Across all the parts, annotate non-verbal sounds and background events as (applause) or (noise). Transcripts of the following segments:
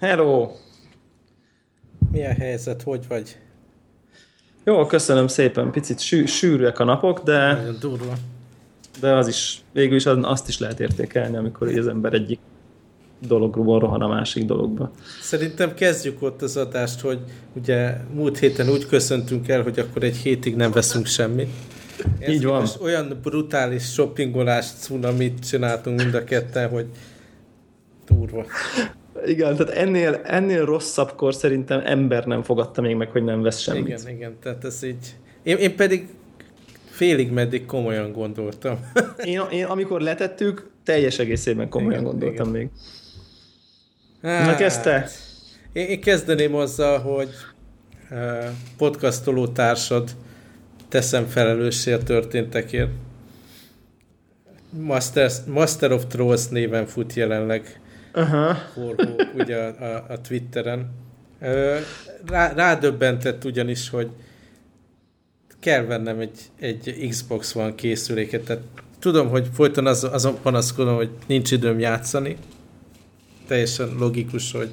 Hello! Hello! Milyen helyzet? Hogy vagy? Jó, köszönöm szépen. Picit sű, sűrűek a napok, de, Nagyon durva. de az is, végül is azt is lehet értékelni, amikor az ember egyik dologról rohan a másik dologba. Szerintem kezdjük ott az adást, hogy ugye múlt héten úgy köszöntünk el, hogy akkor egy hétig nem veszünk semmit. Ez Így van. most olyan brutális shoppingolás cunamit csináltunk mind a ketten, hogy durva. Igen, tehát ennél, ennél rosszabbkor szerintem ember nem fogadta még meg, hogy nem vesz semmit. Igen, igen, tehát ez így... Én, én pedig félig meddig komolyan gondoltam. (laughs) Én, én amikor letettük, teljes egészében komolyan Igen, gondoltam igen. még. Na kezdte? Hát, Én, én kezdeném azzal, hogy uh, podcastoló társad teszem felelőssé a történtekért. Master, Master of Trolls néven fut jelenleg Aha. forgó ugye a, a, a Twitteren. Rá, rádöbbentett ugyanis, hogy kell vennem egy, egy Xbox One készüléket. Tehát tudom, hogy folyton az, azon panaszkodom, hogy nincs időm játszani. Teljesen logikus, hogy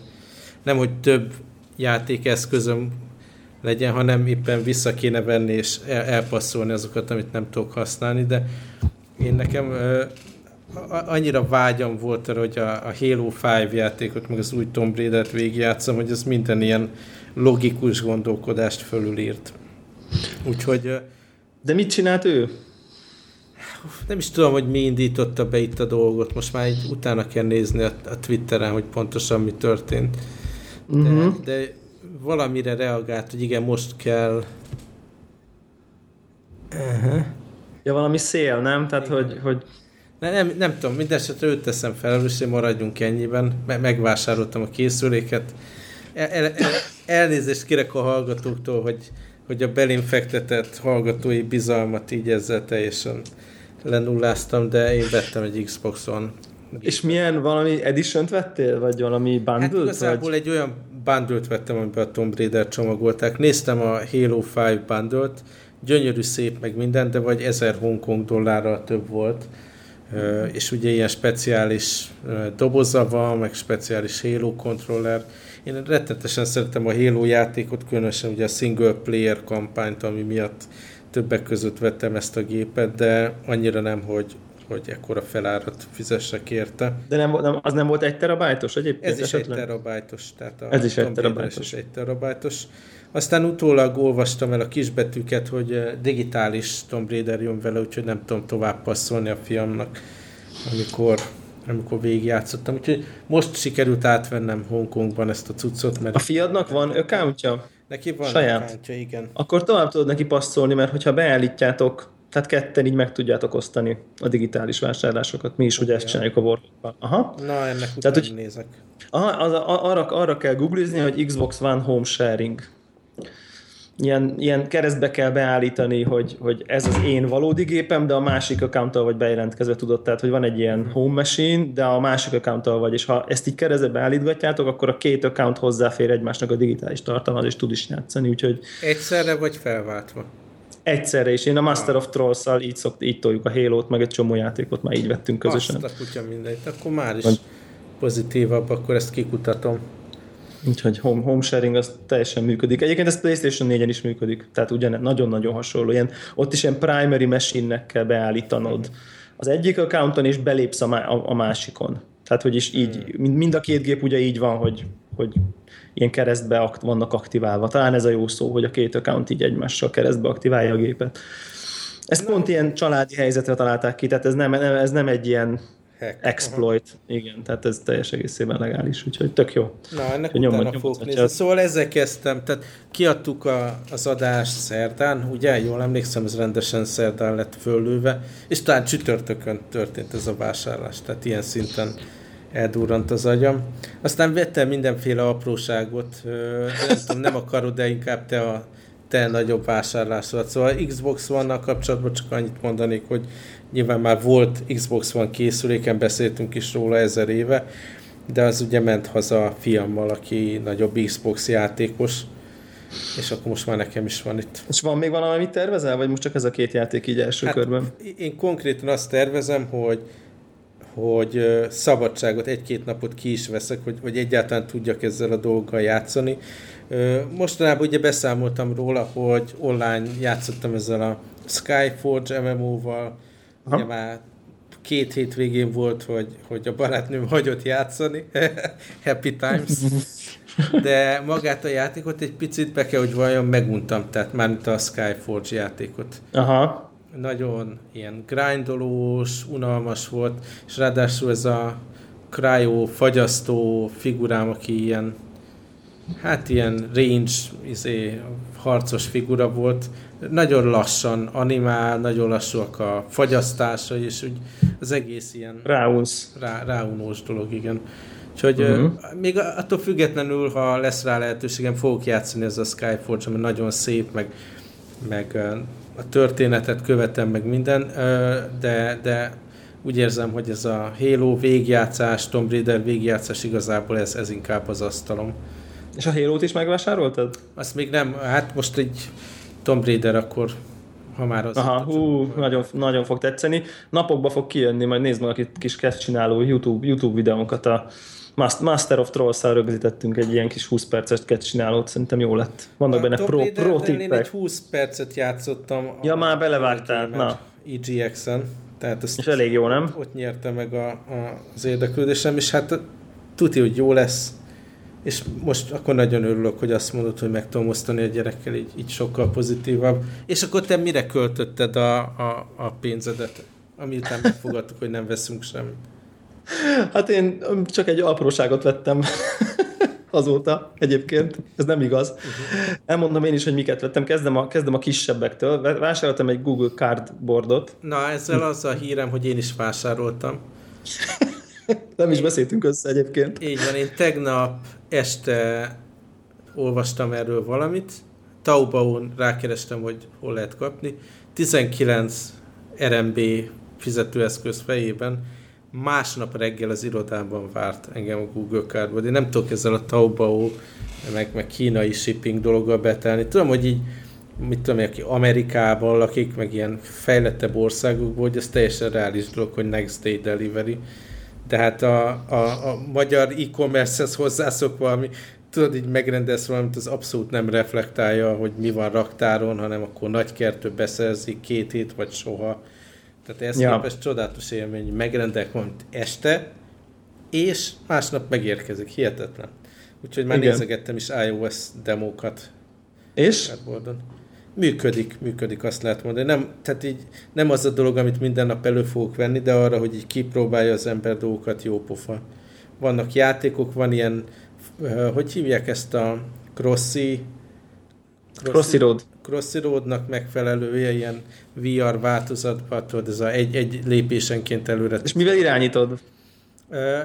nem, hogy több játékeszközöm legyen, hanem éppen vissza kéne venni és el, elpasszolni azokat, amit nem tudok használni, de én nekem annyira vágyam volt arra, hogy a, a Halo 5 játékot, meg az új Tomb Raider-t végigjátszom, hogy ez minden ilyen logikus gondolkodást fölülírt. Úgyhogy De mit csinált ő? nem is tudom, hogy mi indította be itt a dolgot, most már így utána kell nézni a, a Twitteren, hogy pontosan mi történt. De, Mhm. de valamire reagált, hogy igen, most kell Ja, valami szél, nem? Tehát, hogy, hogy Ne, nem, nem tudom, mindesetre őt teszem felelőssé, maradjunk ennyiben. Me- megvásároltam a készüléket. El, el, el, elnézést kérek a hallgatóktól, hogy, hogy a belém fektetett hallgatói bizalmat így ezzel teljesen lenulláztam, de én vettem egy Xbox One. és milyen valami edition vettél? Vagy valami Hát bundle igazából vagy? egy olyan bundle vettem, amiben a Tomb Raider csomagolták. Néztem a Halo 5 bundle gyönyörű, szép, meg minden, de vagy 1000 Hongkong dollárral több volt. És ugye ilyen speciális doboza van, meg speciális Halo kontroller. Én rettenetesen szeretem a Halo játékot, különösen ugye a single player kampányt, ami miatt többek között vettem ezt a gépet, de annyira nem, hogy, hogy ekkora felárat fizessek érte. De nem, nem, az nem volt egy terabájtos egyébként? Ez is esetleg? egy terabájtos, tehát a Ez is egy terabájtos. is egy terabájtos. Aztán utólag olvastam el a kisbetűket, hogy eh, digitális Tomb Raider jön vele, úgyhogy nem tudom tovább passzolni a fiamnak, amikor, amikor végigjátszottam. Úgyhogy most sikerült átvennem Hongkongban ezt a cuccot, A mert fiadnak van accountja? neki van saját? accountja, igen. Akkor tovább tudod neki passzolni, mert hogyha beállítjátok, tehát ketten így meg tudjátok osztani a digitális vásárlásokat. Mi is ugye ezt csináljuk a Warhawk-ban. Aha. Na, ennek Tehát, hogy- nézek. Aha, az, a- arra, arra kell googlizni, hogy Xbox One Home Sharing. Ilyen, ilyen keresztbe kell beállítani, hogy, hogy ez az én valódi gépem, de a másik accounttal vagy bejelentkezve tudod, tehát hogy van egy ilyen home machine, de a másik accounttal vagy, és ha ezt így keresztbe beállítgatjátok, akkor a két account hozzáfér egymásnak a digitális tartalmat, és tud is játszani, úgyhogy Egyszerre vagy felváltva? egyszerre is. Én a Master of Trolls-szal így, szokt, így toljuk a Halo-t, meg egy csomó játékot már így vettünk közösen. Azt a kutya mindegy. Akkor már is pozitívabb, akkor ezt kikutatom. Úgyhogy home, home sharing az teljesen működik. Egyébként ez PlayStation 4-en is működik, tehát ugyan nagyon-nagyon hasonló. Ilyen, ott is ilyen primary machine-nek kell beállítanod az egyik accounton, és belépsz a, má- a, másikon. Tehát, hogy is így, mind, mind a két gép ugye így van, hogy, hogy ilyen keresztbe akt, vannak aktiválva. Talán ez a jó szó, hogy a két account így egymással keresztbe aktiválja a gépet. Ezt pont ilyen családi helyzetre találták ki, tehát ez nem, ez nem egy ilyen Hack. exploit, igen, tehát ez teljes egészében legális, úgyhogy tök jó. Na, ennek nyomod, utána nyomod, fogok nézni. Szóval ezzel kezdtem, tehát kiadtuk a, az adást szerdán, ugye, jól emlékszem, ez rendesen szerdán lett föllőve, és talán csütörtökön történt ez a vásárlás, tehát ilyen szinten eldurrant az agyam. Aztán vettem mindenféle apróságot, nem tudom, nem akarod, de inkább te a te nagyobb vásárlásodat. Szóval Xbox One-nal kapcsolatban csak annyit mondanék, hogy nyilván már volt Xbox One készüléken, beszéltünk is róla ezer éve, de az ugye ment haza a fiammal, aki nagyobb Xbox játékos, és akkor most már nekem is van itt. És van még valami, amit tervezel, vagy most csak ez a két játék így első hát, körben? én konkrétan azt tervezem, hogy hogy szabadságot, egy-két napot ki is veszek, hogy, hogy egyáltalán tudjak ezzel a dolggal játszani. Mostanában ugye beszámoltam róla, hogy online játszottam ezzel a Skyforge MMO-val, ugye már két hét végén volt, hogy, hogy a barátnőm hagyott játszani, (laughs) happy times, de magát a játékot egy picit be kell, hogy vajon meguntam, tehát már a Skyforge játékot. Aha. Nagyon ilyen grindolós, unalmas volt, és ráadásul ez a cryo fagyasztó figurám, aki ilyen hát ilyen range izé, harcos figura volt, nagyon lassan animál, nagyon lassúak a fagyasztása, és úgy az egész ilyen Ráunsz. Rá, ráunós dolog, igen. Úgyhogy uh-huh. uh, még attól függetlenül, ha lesz rá lehetőségem, fogok játszani ez a Skyforge, ami nagyon szép, meg, meg a történetet követem, meg minden, de, de úgy érzem, hogy ez a Halo végjátszás, Tomb Raider végjátszás igazából ez, ez inkább az asztalom. És a Halo-t is megvásároltad? Azt még nem, hát most egy Tomb Raider akkor ha már az... Aha, hú, nagyon, nagyon fog tetszeni. Napokba fog kijönni, majd nézd meg a kis csináló YouTube, YouTube videónkat a Master of Trolls-szal rögzítettünk egy ilyen kis 20 perces sketch csinálót, szerintem jó lett. Vannak a benne pro, pro tippek. Én egy 20 percet játszottam. Ja, már belevágtál, na. EGX-en. Tehát azt és elég jó, nem? Ott nyerte meg a, a, az érdeklődésem, és hát tudja, hogy jó lesz. És most akkor nagyon örülök, hogy azt mondod, hogy meg tudom osztani a gyerekkel, így, így sokkal pozitívabb. És akkor te mire költötted a, a, a pénzedet? Ami után megfogadtuk, hogy nem veszünk semmit. Hát én csak egy apróságot vettem (laughs) azóta egyébként, ez nem igaz. Uh-huh. Elmondom én is, hogy miket vettem. Kezdem a, kezdem a kisebbektől. Vásároltam egy Google Cardboardot. Na, ezzel az a hírem, hogy én is vásároltam. (laughs) nem is beszéltünk össze egyébként. Így van, én tegnap este olvastam erről valamit. Taobao-n rákerestem, hogy hol lehet kapni. 19 RMB fizetőeszköz fejében másnap reggel az irodában várt engem a Google Cardboard. Én nem tudok ezzel a Taobao, meg, meg kínai shipping dologgal betelni. Tudom, hogy így, mit tudom, aki Amerikában lakik, meg ilyen fejlettebb országokból, hogy ez teljesen reális dolog, hogy next day delivery. De hát a, a, a magyar e-commerce-hez hozzászokva, ami tudod, így megrendelsz valamit, az abszolút nem reflektálja, hogy mi van raktáron, hanem akkor nagy kertő beszerzik két hét vagy soha tehát ez ja. képest csodálatos élmény, megrendelek valamit este, és másnap megérkezik. Hihetetlen. Úgyhogy már Igen. nézegettem is iOS demókat. És? Cardboardon. Működik, működik, azt lehet mondani. Nem, tehát így nem az a dolog, amit minden nap elő fogok venni, de arra, hogy így kipróbálja az ember dolgokat, jó pofa. Vannak játékok, van ilyen, hogy hívják ezt a Crossy, Crossy Road. Crossy Roadnak megfelelő ilyen VR változatban, tudod, ez a egy, egy lépésenként előre. És mivel irányítod?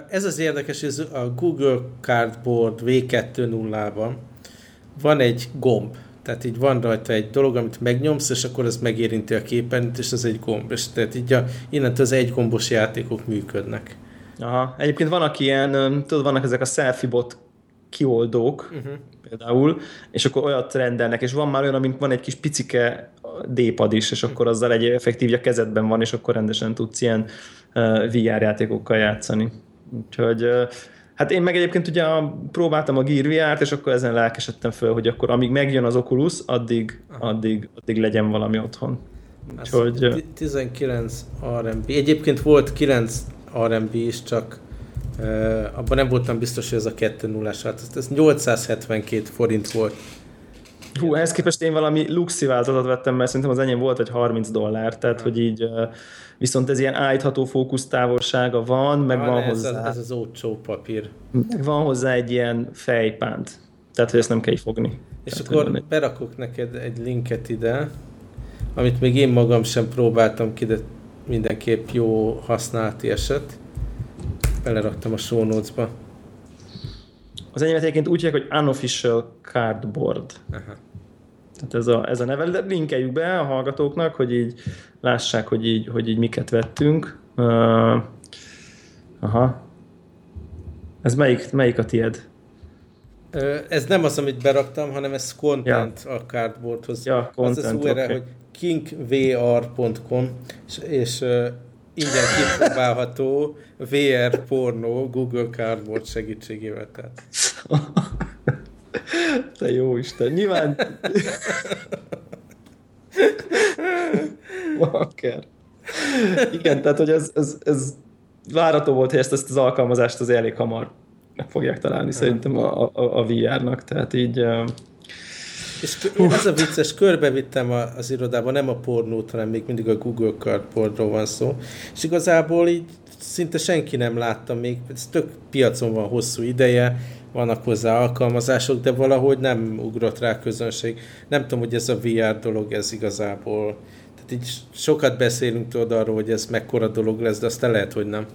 Ez az érdekes, hogy a Google Cardboard V2.0-ban van egy gomb, tehát így van rajta egy dolog, amit megnyomsz, és akkor ez megérinti a képen, és ez egy gomb. És tehát így a, innentől az egy gombos játékok működnek. Aha. Egyébként van, aki ilyen, tudod, vannak ezek a selfie bot kioldók, uh-huh. például, és akkor olyat rendelnek, és van már olyan, amint van egy kis picike D-pad is, és akkor azzal egy effektív a kezedben van, és akkor rendesen tudsz ilyen uh, VR játékokkal játszani. Úgyhogy uh, Hát én meg egyébként ugye próbáltam a Gear VR-t, és akkor ezen lelkesedtem föl, hogy akkor amíg megjön az Oculus, addig, addig, addig legyen valami otthon. Úgyhogy, 19 RMB. Egyébként volt 9 RMB is, csak Uh, abban nem voltam biztos, hogy ez a 2 0 hát ez 872 forint volt. Hú, ehhez képest én valami luxi változatot vettem, mert szerintem az enyém volt egy 30 dollár, tehát hogy így viszont ez ilyen állítható fókusztávolsága van, meg van, van ez hozzá... Az, ez az ócsó papír. Meg van hozzá egy ilyen fejpánt, tehát hogy ezt nem kell fogni. És tehát, akkor hogy... berakok neked egy linket ide, amit még én magam sem próbáltam ki, de mindenképp jó használati eset beleraktam a show notes-ba. Az enyémet egyébként úgy hívják, hogy Unofficial Cardboard. Aha. Tehát ez a, ez a neve, de linkeljük be a hallgatóknak, hogy így lássák, hogy így, hogy így miket vettünk. Uh, aha. Ez melyik, melyik a tied? Ez nem az, amit beraktam, hanem ez content ja. a cardboardhoz. Ja, content, az az URL, okay. hogy kinkvr.com, és, és ingyen kipróbálható VR pornó Google Cardboard segítségével. Tehát. (laughs) Te jó Isten, nyilván... (laughs) Bakker. Igen, tehát hogy ez, ez, ez várató volt, hogy ezt, ezt az alkalmazást az elég hamar meg fogják találni szerintem a, a, a VR-nak, tehát így... És ez a vicces, körbevittem az irodában, nem a pornót, hanem még mindig a Google Cardboardról van szó, és igazából így szinte senki nem látta még, ez tök piacon van hosszú ideje, vannak hozzá alkalmazások, de valahogy nem ugrott rá közönség. Nem tudom, hogy ez a VR dolog, ez igazából, tehát így sokat beszélünk tudod arról, hogy ez mekkora dolog lesz, de aztán lehet, hogy nem.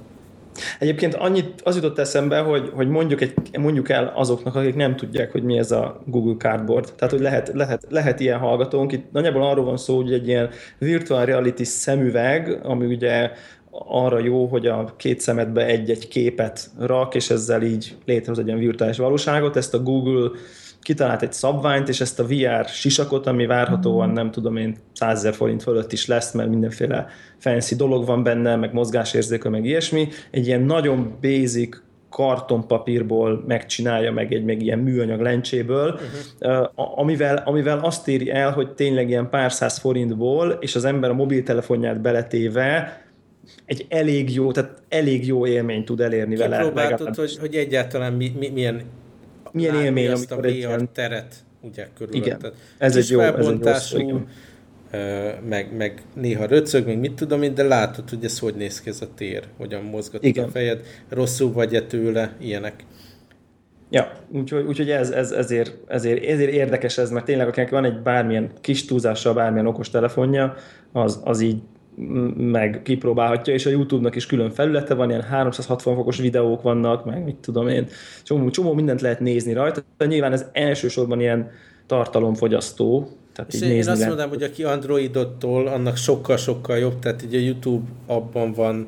Egyébként annyit az jutott eszembe, hogy, hogy mondjuk, egy, mondjuk el azoknak, akik nem tudják, hogy mi ez a Google Cardboard. Tehát, hogy lehet, lehet, lehet ilyen hallgatónk. Itt nagyjából arról van szó, hogy egy ilyen virtual reality szemüveg, ami ugye arra jó, hogy a két szemedbe egy-egy képet rak, és ezzel így létrehoz egy ilyen virtuális valóságot. Ezt a Google kitalált egy szabványt, és ezt a VR sisakot, ami várhatóan nem tudom én 100 ezer forint fölött is lesz, mert mindenféle fancy dolog van benne, meg mozgásérzéke, meg ilyesmi. Egy ilyen nagyon basic kartonpapírból megcsinálja, meg egy meg ilyen műanyag lencséből, uh-huh. amivel, amivel azt éri el, hogy tényleg ilyen pár száz forintból, és az ember a mobiltelefonját beletéve egy elég jó, tehát elég jó élményt tud elérni vele. Próbáltad, hogy, hogy egyáltalán mi, mi, milyen milyen élmény, azt a VR ilyen... teret ugye körülötted. Igen, ez egy jó, ez egy jó meg, meg néha röcög, meg mit tudom én, de látod, hogy ez hogy néz ki ez a tér, hogyan mozgatod Igen. a fejed, rosszul vagy-e tőle, ilyenek. Ja, úgyhogy, úgyhogy ez, ez, ezért, ezért, ezért érdekes ez, mert tényleg akinek van egy bármilyen kis túlzással, bármilyen okos telefonja, az, az így meg kipróbálhatja, és a YouTube-nak is külön felülete van, ilyen 360 fokos videók vannak, meg mit tudom én, csomó, csomó mindent lehet nézni rajta, de nyilván ez elsősorban ilyen tartalomfogyasztó, tehát és így én azt mondanám, hogy aki Androidottól, annak sokkal-sokkal jobb, tehát így a YouTube abban van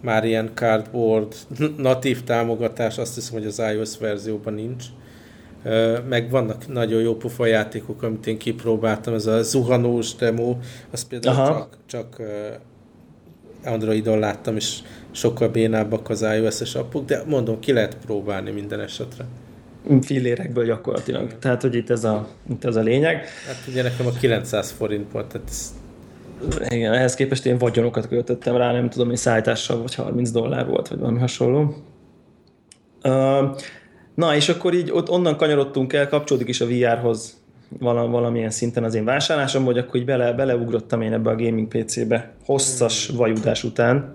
már ilyen cardboard natív támogatás, azt hiszem, hogy az iOS verzióban nincs. Meg vannak nagyon jó pofa játékok, amit én kipróbáltam, ez a zuhanós demo, az például Aha. csak, csak Androidon láttam, és sokkal bénábbak az iOS-es appok, de mondom, ki lehet próbálni minden esetre fillérekből gyakorlatilag. Tehát, hogy itt ez a, itt ez a lényeg. Hát ugye nekem a 900 forint volt, tehát ez... Igen, ehhez képest én vagyonokat költöttem rá, nem tudom, hogy szállítással vagy 30 dollár volt, vagy valami hasonló. Uh, na, és akkor így ott onnan kanyarodtunk el, kapcsolódik is a VR-hoz valamilyen szinten az én vásárlásom, hogy akkor így bele, beleugrottam én ebbe a gaming PC-be hosszas vajudás után.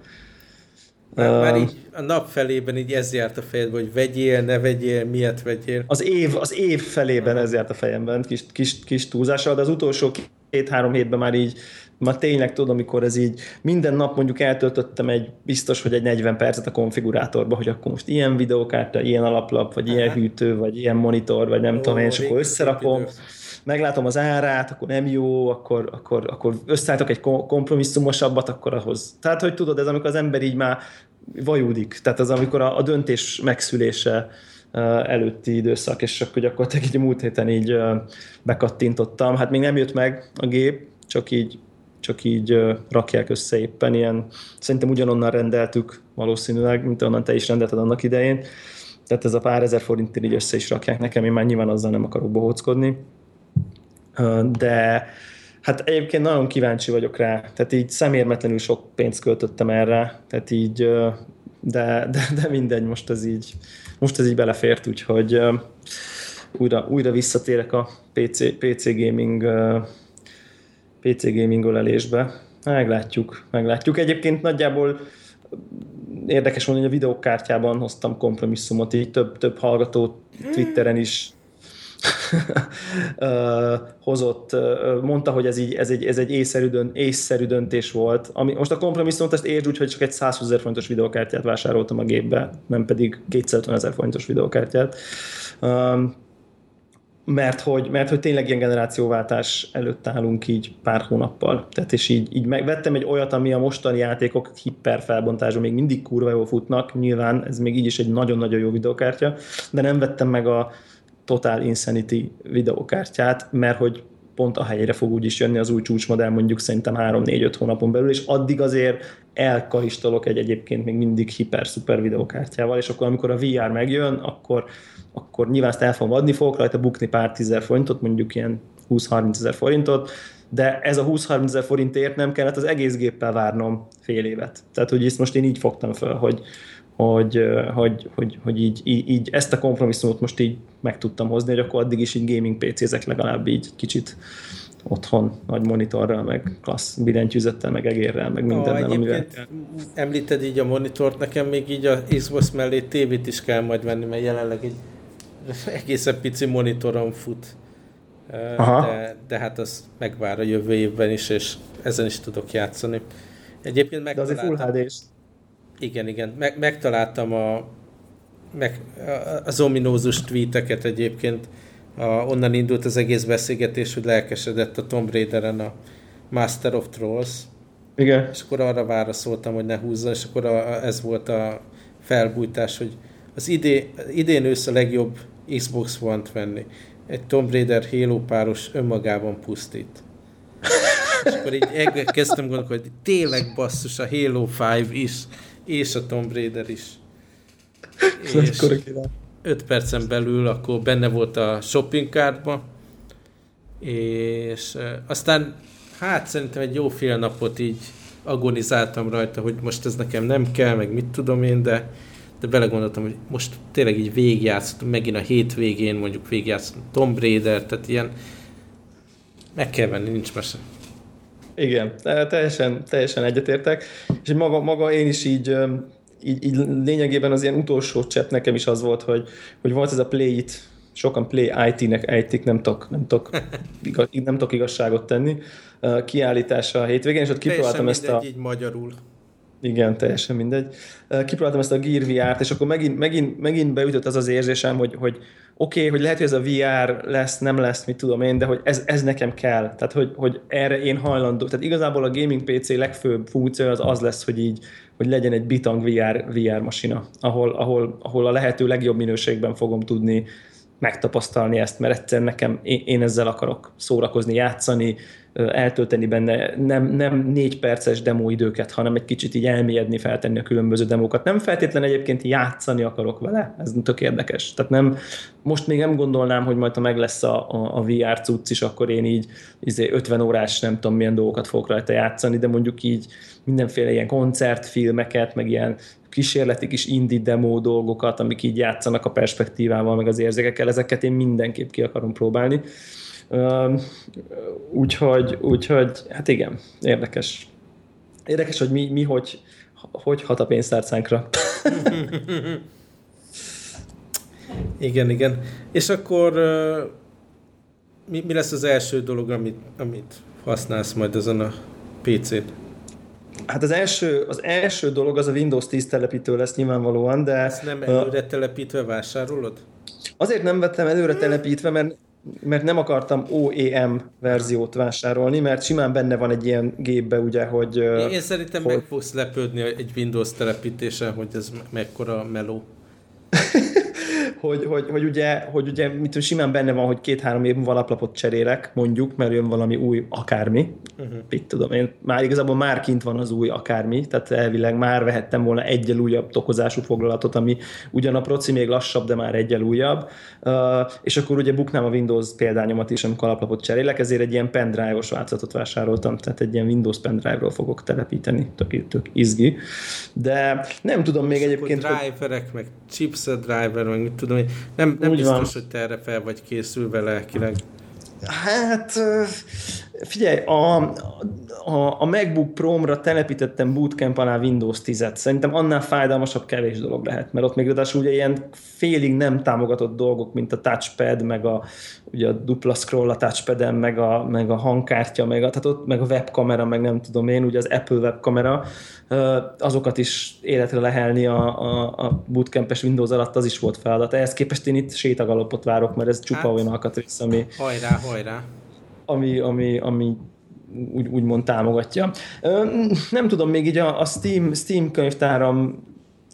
Már, uh, már így a nap felében így ez járt a fejedben, hogy vegyél, ne vegyél, miért vegyél. Az év, az év felében ez járt a fejemben, kis, kis, kis túlzással, de az utolsó két-három hétben már így, már tényleg tudom, amikor ez így minden nap mondjuk eltöltöttem egy biztos, hogy egy 40 percet a konfigurátorba, hogy akkor most ilyen videókártya, ilyen alaplap, vagy Aha. ilyen hűtő, vagy ilyen monitor, vagy nem Ó, tudom én, és akkor összerakom. Meglátom az árát, akkor nem jó, akkor, akkor, akkor összeállítok egy kompromisszumosabbat, akkor ahhoz. Tehát, hogy tudod, ez amikor az ember így már vajúdik, tehát az amikor a, a döntés megszülése előtti időszak, és akkor gyakorlatilag így múlt héten így bekattintottam. Hát még nem jött meg a gép, csak így, csak így rakják össze éppen ilyen, szerintem ugyanonnan rendeltük valószínűleg, mint onnan te is rendelted annak idején. Tehát ez a pár ezer forintért így össze is rakják nekem, én már nyilván azzal nem akarok bohóckodni. De hát egyébként nagyon kíváncsi vagyok rá, tehát így szemérmetlenül sok pénzt költöttem erre, tehát így, de, de, de mindegy, most ez így, most ez így belefért, úgyhogy újra, újra visszatérek a PC, PC gaming PC gaming ölelésbe. Meglátjuk, meglátjuk. Egyébként nagyjából érdekes mondani, hogy a videókártyában hoztam kompromisszumot, így több, több hallgató Twitteren is (laughs) hozott, mondta, hogy ez, így, ez egy, ez egy észszerű, dönt, észszerű döntés volt. Ami, most a kompromisszumot ezt értsd úgy, hogy csak egy 120 ezer forintos videokártyát vásároltam a gépbe, nem pedig 250 ezer forintos videokártyát. Mert hogy, mert hogy tényleg ilyen generációváltás előtt állunk így pár hónappal. Tehát és így, így megvettem egy olyat, ami a mostani játékok hiper felbontásban még mindig kurva jól futnak, nyilván ez még így is egy nagyon-nagyon jó videokártya, de nem vettem meg a, Total Insanity videókártyát, mert hogy pont a helyére fog úgyis jönni az új csúcsmodell mondjuk szerintem 3-4-5 hónapon belül, és addig azért elkaristolok egy egyébként még mindig hiper-szuper videokártyával, és akkor amikor a VR megjön, akkor, akkor nyilván ezt el fogom adni, fogok rajta bukni pár tízer forintot, mondjuk ilyen 20-30 ezer forintot, de ez a 20-30 ezer forintért nem kellett az egész géppel várnom fél évet. Tehát, hogy ezt most én így fogtam fel, hogy, hogy, hogy, hogy, hogy így, így, így, ezt a kompromisszumot most így meg tudtam hozni, hogy akkor addig is így gaming PC-zek legalább így kicsit otthon nagy monitorral, meg klassz billentyűzettel, meg egérrel, meg mindennel, ah, amivel... Említed így a monitort, nekem még így a Xbox mellé tévét is kell majd venni, mert jelenleg egy egészen pici monitoron fut. Aha. De, de hát az megvár a jövő évben is, és ezen is tudok játszani. Egyébként meg. De azért Full hd -s. Igen, igen. Meg, megtaláltam a, meg, az ominózus tweeteket egyébként. A, onnan indult az egész beszélgetés, hogy lelkesedett a Tomb Raider-en a Master of Trolls. Igen. És akkor arra válaszoltam, hogy ne húzza, és akkor a, ez volt a felbújtás, hogy az idén, idén ősz a legjobb Xbox One-t venni. Egy Tomb Raider Halo páros önmagában pusztít. és akkor így kezdtem gondolkodni, hogy tényleg basszus a Halo 5 is és a Tomb Raider is. (laughs) és 5 percen belül akkor benne volt a shopping cardba, és aztán hát szerintem egy jó fél napot így agonizáltam rajta, hogy most ez nekem nem kell, meg mit tudom én, de, de belegondoltam, hogy most tényleg így végigjátszottam, megint a hétvégén mondjuk végigjátszottam Tomb Raider, tehát ilyen meg kell venni, nincs mese. Igen, teljesen, teljesen egyetértek, és maga, maga én is így, így, így lényegében az ilyen utolsó csepp nekem is az volt, hogy, hogy volt ez a Play It, sokan Play IT-nek ejtik, nem tudok, nem tudok, (laughs) igaz, nem tudok igazságot tenni, kiállítása a hétvégén, és ott kipróbáltam ezt a... így magyarul. Igen, teljesen mindegy. Kipróbáltam ezt a Gear VR-t, és akkor megint, megint, megint beütött az az érzésem, hogy, hogy oké, okay, hogy lehet, hogy ez a VR lesz, nem lesz, mit tudom én, de hogy ez, ez nekem kell. Tehát, hogy, hogy erre én hajlandó. Tehát igazából a gaming PC legfőbb funkció az az lesz, hogy így, hogy legyen egy bitang VR, VR masina, ahol, ahol, ahol a lehető legjobb minőségben fogom tudni megtapasztalni ezt, mert egyszerűen nekem, én, én ezzel akarok szórakozni, játszani, eltölteni benne nem, nem négy perces időket, hanem egy kicsit így elmélyedni, feltenni a különböző demókat. Nem feltétlen egyébként játszani akarok vele, ez tök érdekes. Tehát nem, most még nem gondolnám, hogy majd ha meg lesz a, a, a VR cucc is, akkor én így izé 50 órás nem tudom milyen dolgokat fogok rajta játszani, de mondjuk így mindenféle ilyen koncertfilmeket, meg ilyen kísérleti kis indie demo dolgokat, amik így játszanak a perspektívával, meg az érzékekkel, ezeket én mindenképp ki akarom próbálni. Úgyhogy, úgyhogy, hát igen, érdekes. Érdekes, hogy mi, mi hogy, hogy hat a pénztárcánkra. (laughs) igen, igen. És akkor mi, mi lesz az első dolog, amit, amit használsz majd ezen a PC-t? Hát az első, az első dolog az a Windows 10 telepítő lesz nyilvánvalóan, de... Ezt nem előre telepítve vásárolod? Azért nem vettem előre telepítve, mert mert nem akartam OEM verziót vásárolni, mert simán benne van egy ilyen gépbe, ugye, hogy... Én szerintem hogy... meg fogsz lepődni egy Windows telepítésen, hogy ez mekkora meló. (laughs) hogy, hogy, hogy, ugye, hogy ugye mit simán benne van, hogy két-három év múlva alaplapot cserélek, mondjuk, mert jön valami új akármi. Uh-huh. Itt tudom én, már igazából már kint van az új akármi, tehát elvileg már vehettem volna egyel újabb tokozású foglalatot, ami ugyan a proci még lassabb, de már egyel újabb. Uh, és akkor ugye buknám a Windows példányomat is, amikor alaplapot cserélek, ezért egy ilyen pendrive-os változatot vásároltam, tehát egy ilyen Windows pendrive-ról fogok telepíteni, tök, tök izgi. De nem tudom még egyébként... Driverek, hogy... meg chipset driver, meg mit tudom én. Nem, nem biztos, van. hogy te erre fel vagy készülve lelkileg. Hát figyelj, a, a, a MacBook Pro-ra telepítettem bootcamp alá Windows 10-et. Szerintem annál fájdalmasabb kevés dolog lehet, mert ott még ráadásul ugye ilyen félig nem támogatott dolgok, mint a touchpad, meg a, ugye a dupla scroll a touchpad meg a, meg a hangkártya, meg a, tehát ott, meg a webkamera, meg nem tudom én, ugye az Apple webkamera, azokat is életre lehelni a, a, a bootcampes Windows alatt, az is volt feladat. Ehhez képest én itt sétagalopot várok, mert ez csupa hát, olyan alkatrész, ami... Hajrá, hajrá! Ami, ami, ami úgy, úgymond támogatja. Nem tudom, még így a, a Steam, Steam könyvtáram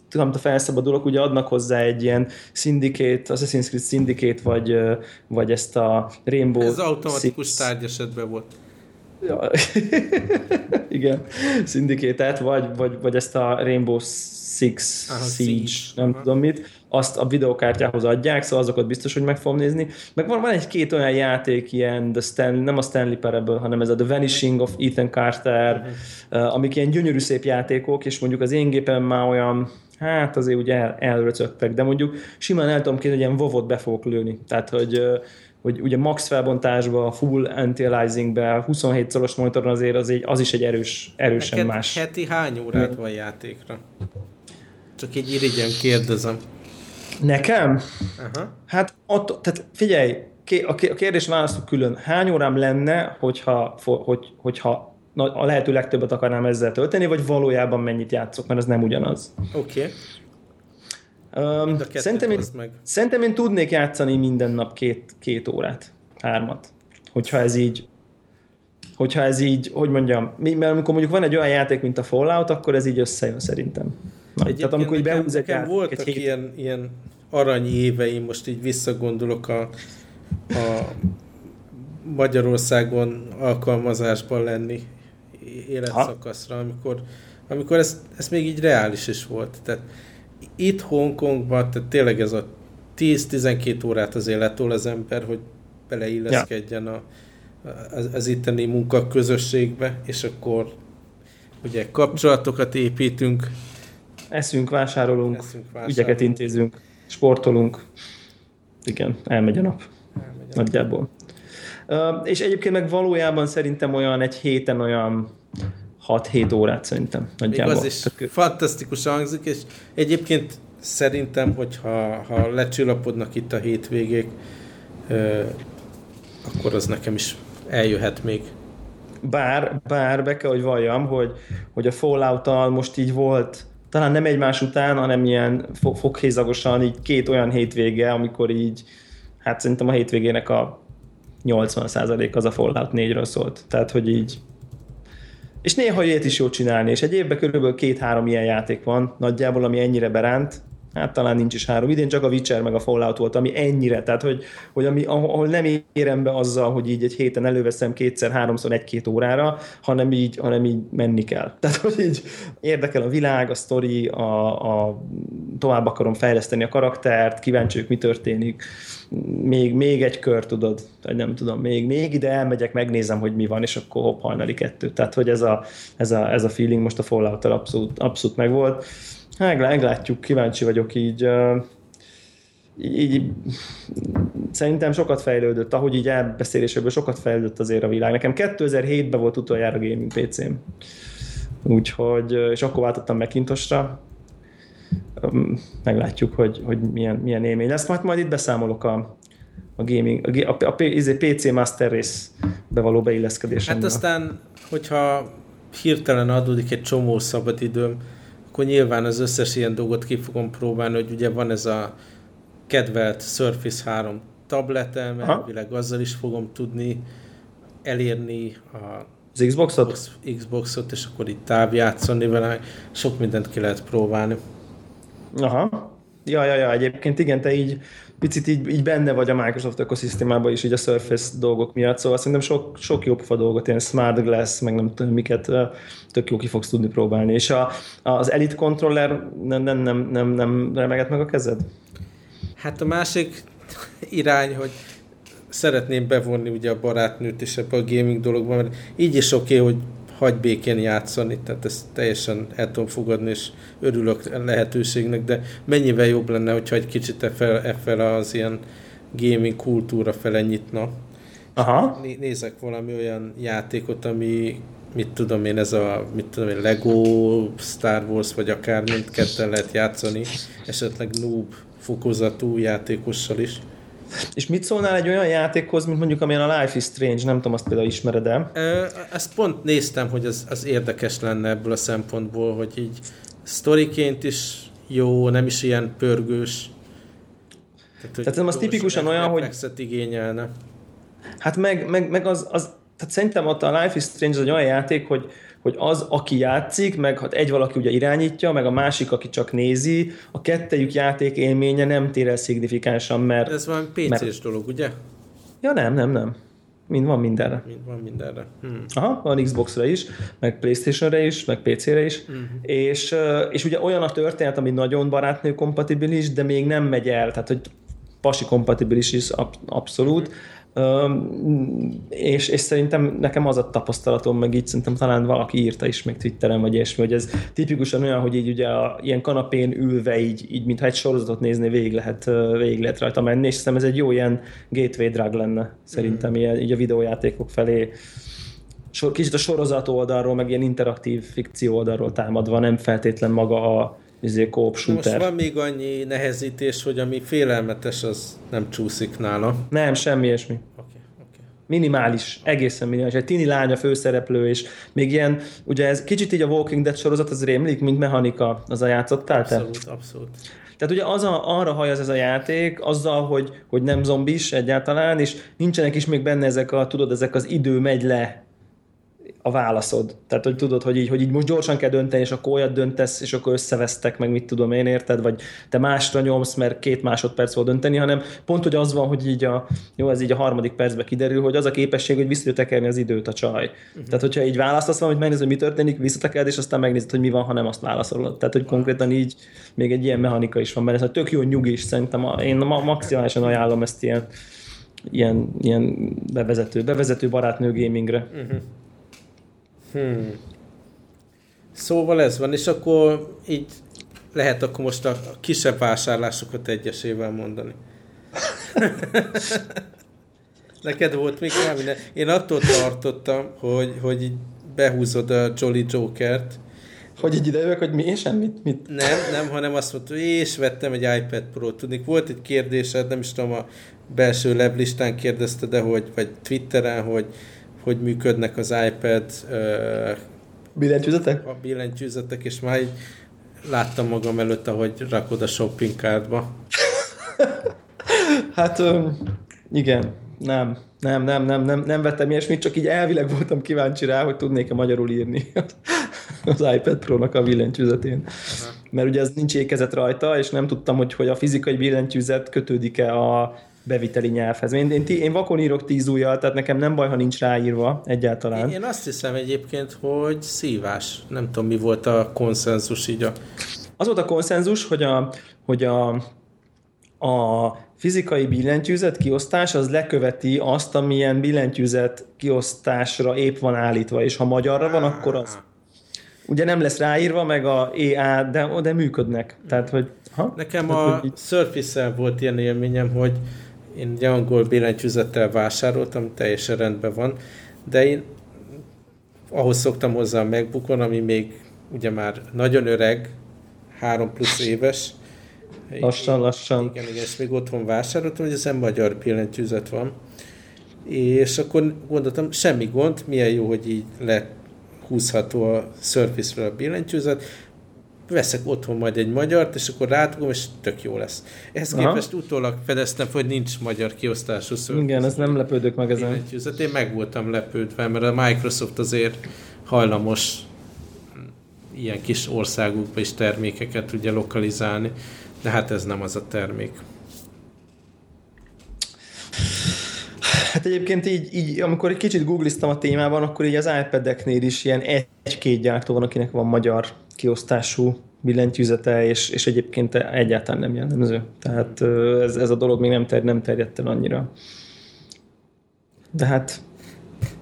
tudom, felszabadulok, ugye adnak hozzá egy ilyen Syndicate, Assassin's Creed Syndicate, vagy, vagy ezt a Rainbow Ez automatikus Six. tárgyesetben volt. Ja. (laughs) Igen, Syndicate-et, vagy, vagy, vagy ezt a Rainbow Six Aha, Siege, Siege, nem Aha. tudom mit, azt a videokártyához adják, szóval azokat biztos, hogy meg fogom nézni. Meg van, van egy-két olyan játék, ilyen The Stanley, nem a Stanley Parable, hanem ez a The Vanishing of Ethan Carter, uh-huh. amik ilyen gyönyörű szép játékok, és mondjuk az én gépen már olyan hát azért ugye el, elröcögtek, de mondjuk simán el tudom képzelni, hogy ilyen vovot be fogok lőni. Tehát, hogy hogy ugye max felbontásba, full anti-aliasingbe, 27 szoros monitoron azért az, egy, az is egy erős, erősen Neked más. heti hány órát van játékra? Csak egy irigyen kérdezem. Nekem? Aha. Hát ott, tehát figyelj, a kérdés választok külön. Hány órám lenne, hogyha, hogy, hogyha a lehető legtöbbet akarnám ezzel tölteni, vagy valójában mennyit játszok, mert ez nem ugyanaz. Oké. Okay. Um, szerintem, én, meg. szerintem én tudnék játszani minden nap két, két órát, hármat. Hogyha ez így hogyha ez így, hogy mondjam, mert amikor mondjuk van egy olyan játék, mint a Fallout, akkor ez így összejön szerintem. Na, tehát amikor így behúz egy játék, voltak egy ilyen, ilyen arany éveim, most így visszagondolok a, a Magyarországon alkalmazásban lenni életszakaszra, amikor, amikor ez, ez még így reális is volt. Tehát itt Hongkongban, tehát tényleg ez a 10-12 órát azért letol az ember, hogy beleilleszkedjen a, az, az itteni munkaközösségbe, és akkor ugye kapcsolatokat építünk. Eszünk, vásárolunk, Eszünk, vásárolunk. ügyeket intézünk, sportolunk. Igen, elmegy a nap. Elmegy a Nagyjából. Uh, és egyébként meg valójában szerintem olyan egy héten olyan 6-7 órát szerintem nagyjából. Még az is Tehát, fantasztikus hangzik, és egyébként szerintem, hogyha ha lecsillapodnak itt a hétvégék, akkor az nekem is eljöhet még. Bár, bár be kell, hogy valljam, hogy, hogy a fallout most így volt, talán nem egymás után, hanem ilyen foghézagosan így két olyan hétvége, amikor így, hát szerintem a hétvégének a 80% az a Fallout 4-ről szólt. Tehát, hogy így és néha ilyet is jó csinálni, és egy évben körülbelül két-három ilyen játék van, nagyjából, ami ennyire beránt, hát talán nincs is három. Idén csak a Witcher meg a Fallout volt, ami ennyire, tehát hogy, hogy ami, ahol nem érem be azzal, hogy így egy héten előveszem kétszer, háromszor, egy-két órára, hanem így, hanem így menni kell. (laughs) Tehát, hogy így érdekel a világ, a sztori, a, a, tovább akarom fejleszteni a karaktert, kíváncsi mi történik, még, még egy kör, tudod, vagy nem tudom, még, még ide elmegyek, megnézem, hogy mi van, és akkor hopp, hajnali kettő. Tehát, hogy ez a, ez a, ez a feeling most a fallout abszolút, abszolút megvolt. Hát, meglátjuk, kíváncsi vagyok így, így szerintem sokat fejlődött, ahogy így elbeszéléséből sokat fejlődött azért a világ. Nekem 2007-ben volt utoljára gaming PC-m. Úgyhogy, és akkor váltottam Macintosra, meglátjuk, hogy, hogy milyen, milyen élmény lesz. Majd, majd itt beszámolok a, a gaming, a, a, a, a izé, PC Master Race-be való beilleszkedésem. Hát aztán, hogyha hirtelen adódik egy csomó szabadidőm, akkor nyilván az összes ilyen dolgot ki fogom próbálni, hogy ugye van ez a kedvelt Surface 3 tabletem, elvileg azzal is fogom tudni elérni a az Xboxot? Xboxot, és akkor itt távjátszani vele, sok mindent ki lehet próbálni. Aha. Ja, ja, ja, egyébként igen, te így picit így, így benne vagy a Microsoft ökoszisztémában is, így a Surface dolgok miatt, szóval szerintem sok, sok jobb fa dolgot, ilyen Smart Glass, meg nem tudom miket, tök jó ki fogsz tudni próbálni. És a, az Elite Controller nem, nem, nem, nem, nem remegett meg a kezed? Hát a másik irány, hogy szeretném bevonni ugye a barátnőt is ebbe a gaming dologba, mert így is oké, okay, hogy hagy békén játszani, tehát ezt teljesen el tudom fogadni, és örülök lehetőségnek, de mennyivel jobb lenne, hogyha egy kicsit e fel az ilyen gaming kultúra fele nyitna. Aha. Nézek valami olyan játékot, ami mit tudom én, ez a mit tudom én, Lego, Star Wars, vagy akár mindketten lehet játszani, esetleg noob fokozatú játékossal is. És mit szólnál egy olyan játékhoz, mint mondjuk amilyen a Life is Strange, nem tudom, azt például ismered-e? Ezt pont néztem, hogy az, az érdekes lenne ebből a szempontból, hogy így sztoriként is jó, nem is ilyen pörgős. Tehát, Tehát nem az tipikusan olyan, hogy... igényelne. Hát meg, meg, meg az, az, tehát szerintem ott a Life is Strange az egy olyan játék, hogy, hogy az, aki játszik, meg hát egy valaki ugye irányítja, meg a másik, aki csak nézi, a kettejük játék élménye nem tér el szignifikánsan, mert... Ez valami PC-s mert... dolog, ugye? Ja, nem, nem, nem. Mind van mindenre. Mind van mindenre. Hmm. Aha, van Xbox-ra is, meg Playstation-re is, meg PC-re is, uh-huh. és, és ugye olyan a történet, ami nagyon barátnő kompatibilis, de még nem megy el, tehát hogy pasi kompatibilis is abszolút, uh-huh és, és szerintem nekem az a tapasztalatom, meg így szerintem talán valaki írta is meg Twitteren, vagy ilyesmi, hogy ez tipikusan olyan, hogy így ugye a, ilyen kanapén ülve így, így mintha egy sorozatot nézni, végig lehet, végig lehet rajta menni, és szerintem ez egy jó ilyen gateway drug lenne szerintem mm. ilyen, így a videójátékok felé kicsit a sorozat oldalról, meg ilyen interaktív fikció oldalról támadva, nem feltétlen maga a izé, co. Most van még annyi nehezítés, hogy ami félelmetes, az nem csúszik nála. Nem, semmi ilyesmi. Okay, okay. Minimális, egészen minimális. Egy tini lánya főszereplő, és még ilyen, ugye ez kicsit így a Walking Dead sorozat, az rémlik, mint mechanika, az a játszottál Abszolút, te? abszolút. Tehát ugye az a, arra hajaz ez a játék, azzal, hogy, hogy nem zombis egyáltalán, és nincsenek is még benne ezek a, tudod, ezek az idő megy le a válaszod. Tehát, hogy tudod, hogy így, hogy így most gyorsan kell dönteni, és akkor olyat döntesz, és akkor összevesztek, meg mit tudom én, érted? Vagy te másra nyomsz, mert két másodperc volt dönteni, hanem pont, hogy az van, hogy így a, jó, ez így a harmadik percben kiderül, hogy az a képesség, hogy visszatekerni az időt a csaj. Uh-huh. Tehát, hogyha így választasz valamit, megnézed, hogy mi történik, visszatekered, és aztán megnézed, hogy mi van, ha nem azt válaszolod. Tehát, hogy konkrétan így még egy ilyen mechanika is van benne. Ez a tök jó nyugis, szerintem én maximálisan ajánlom ezt ilyen, ilyen, ilyen bevezető, bevezető barátnő gamingre. Uh-huh. Hmm. Szóval ez van, és akkor így lehet akkor most a kisebb vásárlásokat egyesével mondani. (laughs) Neked volt még minden? Én attól tartottam, hogy, hogy így behúzod a Jolly Jokert. Hogy így idejövök, hogy mi, és semmit? Mit? Nem, nem, hanem azt mondta, hogy és vettem egy iPad Pro-t. Tudni, volt egy kérdésed, nem is tudom, a belső leblistán kérdezte, de hogy, vagy Twitteren, hogy hogy működnek az iPad billentyűzetek? A billentyűzetek, és már így láttam magam előtt, ahogy rakod a shopping cardba. (laughs) hát um, igen, nem, nem, nem, nem, nem, nem vettem ilyesmit, csak így elvileg voltam kíváncsi rá, hogy tudnék-e magyarul írni (laughs) az iPad Pro-nak a billentyűzetén. Aha. Mert ugye ez nincs ékezet rajta, és nem tudtam, hogy, hogy a fizikai billentyűzet kötődik-e a beviteli nyelvhez. Én, én, én vakon írok tíz ujjal, tehát nekem nem baj, ha nincs ráírva egyáltalán. Én, én azt hiszem egyébként, hogy szívás. Nem tudom, mi volt a konszenzus így a... Az volt a konszenzus, hogy a, hogy a, a fizikai billentyűzet kiosztás az leköveti azt, amilyen billentyűzet kiosztásra épp van állítva, és ha magyarra van, akkor az. Ugye nem lesz ráírva, meg a EA, de, de működnek. Tehát, hogy, ha? Nekem Tehát, a hogy... Surface-el volt ilyen élményem, hogy én egy angol billentyűzettel vásároltam, teljesen rendben van, de én ahhoz szoktam hozzá a MacBookon, ami még ugye már nagyon öreg, három plusz éves. Lassan, lassan. Igen, igen, és még otthon vásároltam, hogy ezen magyar billentyűzet van. És akkor gondoltam, semmi gond, milyen jó, hogy így lehúzható a Surface-ről a billentyűzet, veszek otthon majd egy magyart, és akkor rátugom, és tök jó lesz. Ehhez Aha. képest utólag fedeztem, hogy nincs magyar kiosztású szörny. Igen, ez nem lepődök meg ezen. Én meg voltam lepődve, mert a Microsoft azért hajlamos ilyen kis országokba is termékeket ugye lokalizálni, de hát ez nem az a termék. Hát egyébként így, így, amikor egy kicsit googliztam a témában, akkor így az iPad-eknél is ilyen egy-két gyártó van, akinek van magyar kiosztású billentyűzete, és, és egyébként egyáltalán nem jellemző. Tehát ez, ez a dolog még nem, ter, nem terjedt el annyira. De hát...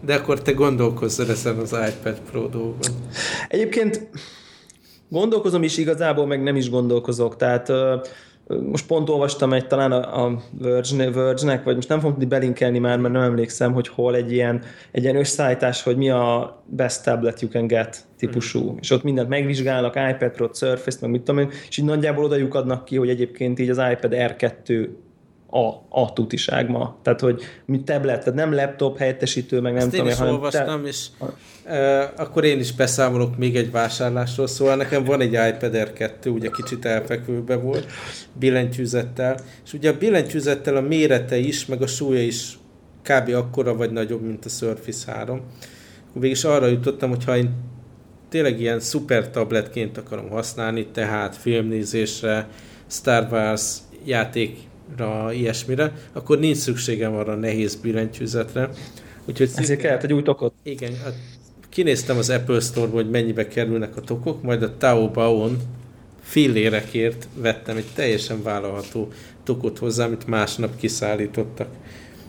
De akkor te gondolkozzál ezen az iPad Pro dolgon. Egyébként gondolkozom is igazából, meg nem is gondolkozok. Tehát most pont olvastam egy talán a, a Verge, Verge-nek, vagy most nem fogom tudni belinkelni már, mert nem emlékszem, hogy hol egy ilyen, egy ilyen összeállítás, hogy mi a best tablet you can get típusú. Mm. És ott mindent megvizsgálnak, iPad Pro, Surface, meg mit tudom én, és így nagyjából odajuk adnak ki, hogy egyébként így az iPad R2 a, a tutiság ma. Tehát, hogy mi tablet, tehát nem laptop helyettesítő, meg nem Ezt tudom. én is hanem olvastam, te... és uh, akkor én is beszámolok még egy vásárlásról. Szóval nekem van egy iPad R2, ugye kicsit elfekvőbe volt, billentyűzettel, és ugye a billentyűzettel a mérete is, meg a súlya is kb. akkora vagy nagyobb, mint a Surface 3. Végülis arra jutottam, hogy ha én tényleg ilyen szuper tabletként akarom használni, tehát filmnézésre, Star Wars játékra, ilyesmire, akkor nincs szükségem arra a nehéz billentyűzetre. Úgyhogy Ezért kellett egy új tokot. Igen, hát kinéztem az Apple Store-ban, hogy mennyibe kerülnek a tokok, majd a Taobao-on fillérekért vettem egy teljesen vállalható tokot hozzá, amit másnap kiszállítottak.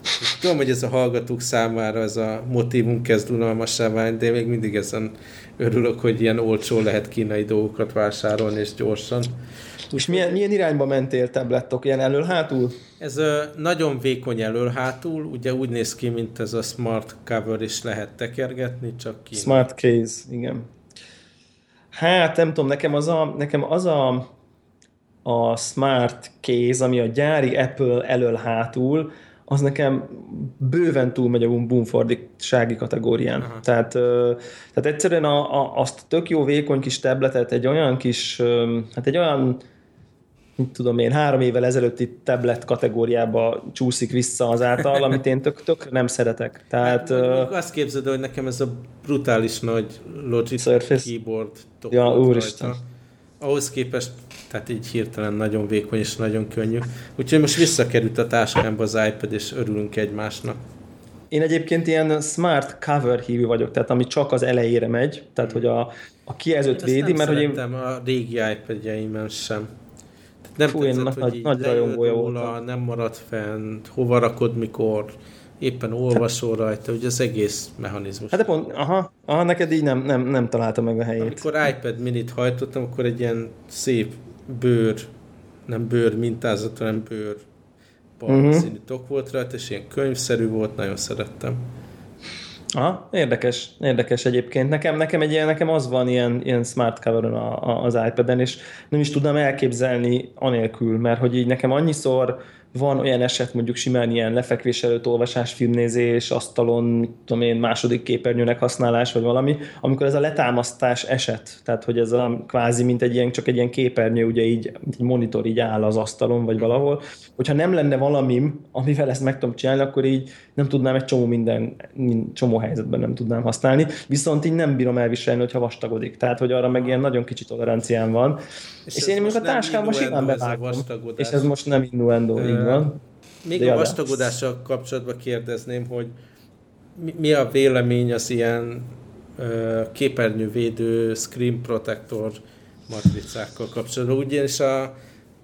És tudom, hogy ez a hallgatók számára ez a motivum kezd unalmassá válni, de még mindig ezen örülök, hogy ilyen olcsó lehet kínai dolgokat vásárolni és gyorsan. És milyen, milyen irányba mentél tablettok? Ilyen elől-hátul? Ez a nagyon vékony elől-hátul, ugye úgy néz ki, mint ez a smart cover is lehet tekergetni, csak ki. Smart case, igen. Hát nem tudom, nekem az a, nekem az a, a smart case, ami a gyári Apple elől-hátul, az nekem bőven túlmegy a boomfordisági kategórián. Aha. Tehát, tehát egyszerűen a, a, azt tök jó vékony kis tabletet, egy olyan kis, hát egy olyan mit tudom én, három évvel ezelőtti tablet kategóriába csúszik vissza az által, amit én tök, tök nem szeretek. Tehát, hát, uh, azt képzeld, hogy nekem ez a brutális nagy Logic Surface. keyboard ja, úristen. Ahhoz képest tehát így hirtelen nagyon vékony és nagyon könnyű. Úgyhogy most visszakerült a táskámba az iPad, és örülünk egymásnak. Én egyébként ilyen smart cover hívő vagyok, tehát ami csak az elejére megy, tehát hogy a, a kijelzőt védi, mert hogy én... a régi iPad-jeimen sem. Nem Fú, tetszett, hogy nagy, nagy rajongója róla, nem maradt fent, hova rakod, mikor éppen olvasol rajta, hogy az egész mechanizmus. Hát de pont, aha, aha neked így nem, nem, nem találta meg a helyét. Amikor iPad minit hajtottam, akkor egy ilyen szép bőr, nem bőr mintázat, hanem bőr barna uh-huh. színű tok volt rajta, és ilyen könyvszerű volt, nagyon szerettem. Aha, érdekes, érdekes egyébként. Nekem, nekem, egy nekem az van ilyen, ilyen smart cover a, a, az iPad-en, és nem is tudnám elképzelni anélkül, mert hogy így nekem annyiszor van olyan eset, mondjuk simán ilyen lefekvés előtt olvasás, filmnézés, asztalon, tudom én, második képernyőnek használás, vagy valami, amikor ez a letámasztás eset, tehát hogy ez a kvázi, mint egy ilyen, csak egy ilyen képernyő, ugye így, egy monitor így áll az asztalon, vagy valahol, hogyha nem lenne valamim, amivel ezt meg tudom csinálni, akkor így nem tudnám egy csomó minden, csomó helyzetben nem tudnám használni, viszont így nem bírom elviselni, hogyha vastagodik. Tehát, hogy arra meg ilyen nagyon kicsi toleranciám van. És, és én mondjuk a táskámban simán bevágom. És ez most nem innuendo, így van. Még De a vastagodással kapcsolatban kérdezném, hogy mi, a vélemény az ilyen képernyővédő screen protector matricákkal kapcsolatban. Ugyanis a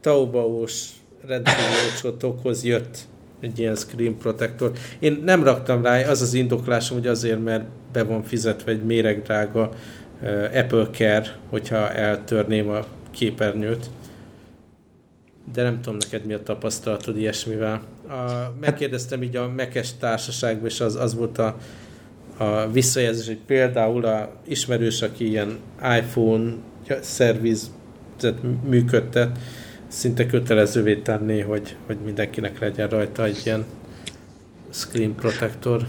Taobao-s rendkívül jött egy ilyen screen protector. Én nem raktam rá, az az indoklásom, hogy azért, mert be van fizetve egy méregdrága uh, Apple Care, hogyha eltörném a képernyőt. De nem tudom neked mi a tapasztalatod ilyesmivel. A, megkérdeztem így a Mekes társaságban, és az, az volt a, a visszajelzés, hogy például a ismerős, aki ilyen iPhone szervizet működtet, szinte kötelezővé tenni, hogy, hogy mindenkinek legyen rajta egy ilyen screen protector.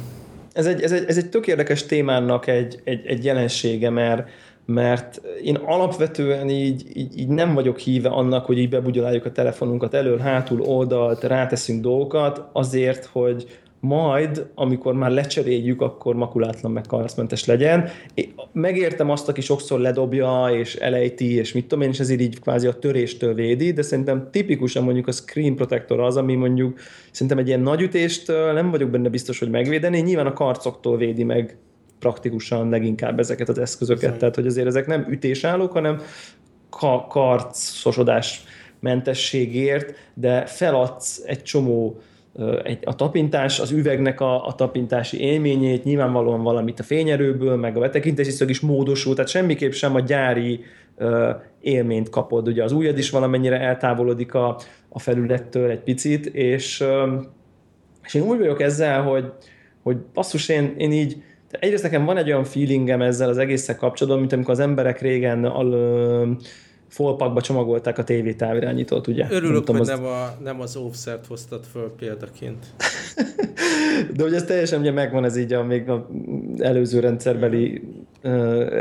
Ez egy, ez egy, ez egy tök érdekes témának egy, egy, egy jelensége, mert mert én alapvetően így, így, így nem vagyok híve annak, hogy így bebugyoláljuk a telefonunkat elől, hátul, oldalt, ráteszünk dolgokat, azért, hogy majd, amikor már lecseréljük, akkor makulátlan meg karcmentes legyen. Én megértem azt, aki sokszor ledobja, és elejti, és mit tudom én, és ezért így kvázi a töréstől védi, de szerintem tipikusan mondjuk a screen protector az, ami mondjuk szerintem egy ilyen nagy ütést nem vagyok benne biztos, hogy megvédeni, nyilván a karcoktól védi meg praktikusan leginkább ezeket az eszközöket. Szóval. Tehát, hogy azért ezek nem ütésállók, hanem ka- karcosodás mentességért, de feladsz egy csomó a tapintás, az üvegnek a, a tapintási élményét, nyilvánvalóan valamit a fényerőből, meg a betekintési szög is módosul, tehát semmiképp sem a gyári uh, élményt kapod. Ugye az ujjad is valamennyire eltávolodik a, a felülettől egy picit, és, uh, és én úgy vagyok ezzel, hogy, hogy basszus, én, én így egyrészt nekem van egy olyan feelingem ezzel az egészszel kapcsolatban, mint amikor az emberek régen al, folpakba csomagolták a tévé távirányítót, ugye? Örülök, nem tudom, hogy az... nem, a, nem az offset hoztad föl példaként. (laughs) De hogy ez teljesen ugye megvan ez így a még a előző rendszerbeli uh,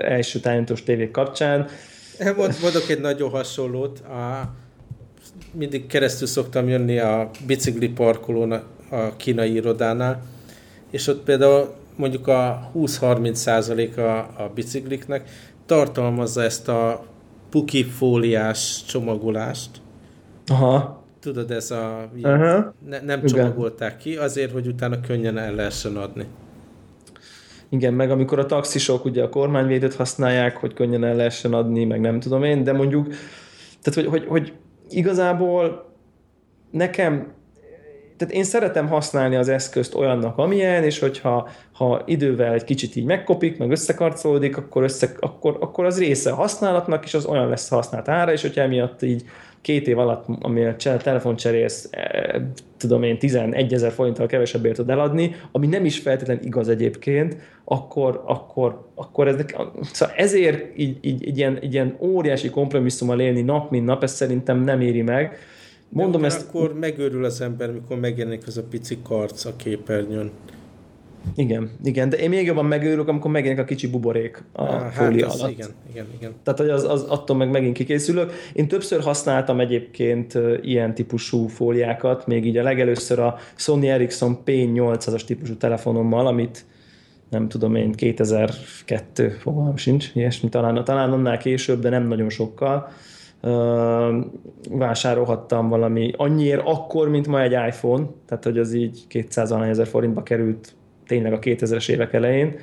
első tájéntós tévék kapcsán. Mondok egy nagyon hasonlót. A, mindig keresztül szoktam jönni a bicikli parkolón a, a kínai irodánál, és ott például mondjuk a 20-30 százaléka a bicikliknek tartalmazza ezt a puki fóliás csomagolást. Aha. Tudod, ez a... Uh-huh. Ne, nem Igen. csomagolták ki, azért, hogy utána könnyen el lehessen adni. Igen, meg amikor a taxisok ugye a kormányvédőt használják, hogy könnyen el lehessen adni, meg nem tudom én, de mondjuk, tehát hogy, hogy, hogy igazából nekem tehát én szeretem használni az eszközt olyannak, amilyen, és hogyha ha idővel egy kicsit így megkopik, meg összekarcolódik, akkor, össze, akkor, akkor az része a használatnak, és az olyan lesz használt ára, és hogyha emiatt így két év alatt, ami a telefon cserélsz, e, tudom én, 11 ezer forinttal kevesebbért tud eladni, ami nem is feltétlenül igaz egyébként, akkor, akkor, akkor ez, szóval ezért így, így, így, ilyen, így ilyen óriási kompromisszummal élni nap, mint nap, ezt szerintem nem éri meg. Mondom De ezt... akkor megőrül az ember, mikor megjelenik az a pici karc a képernyőn. Igen, igen, de én még jobban megőrülök, amikor megjelenik a kicsi buborék a Há, fólia hát alatt. Igen, igen, igen. Tehát, hogy az, az, attól meg megint kikészülök. Én többször használtam egyébként ilyen típusú fóliákat, még így a legelőször a Sony Ericsson P800-as típusú telefonommal, amit nem tudom én, 2002, fogalmam sincs, ilyesmi, talán, talán annál később, de nem nagyon sokkal vásárolhattam valami annyiért akkor, mint ma egy iPhone, tehát hogy az így 200 ezer forintba került tényleg a 2000-es évek elején,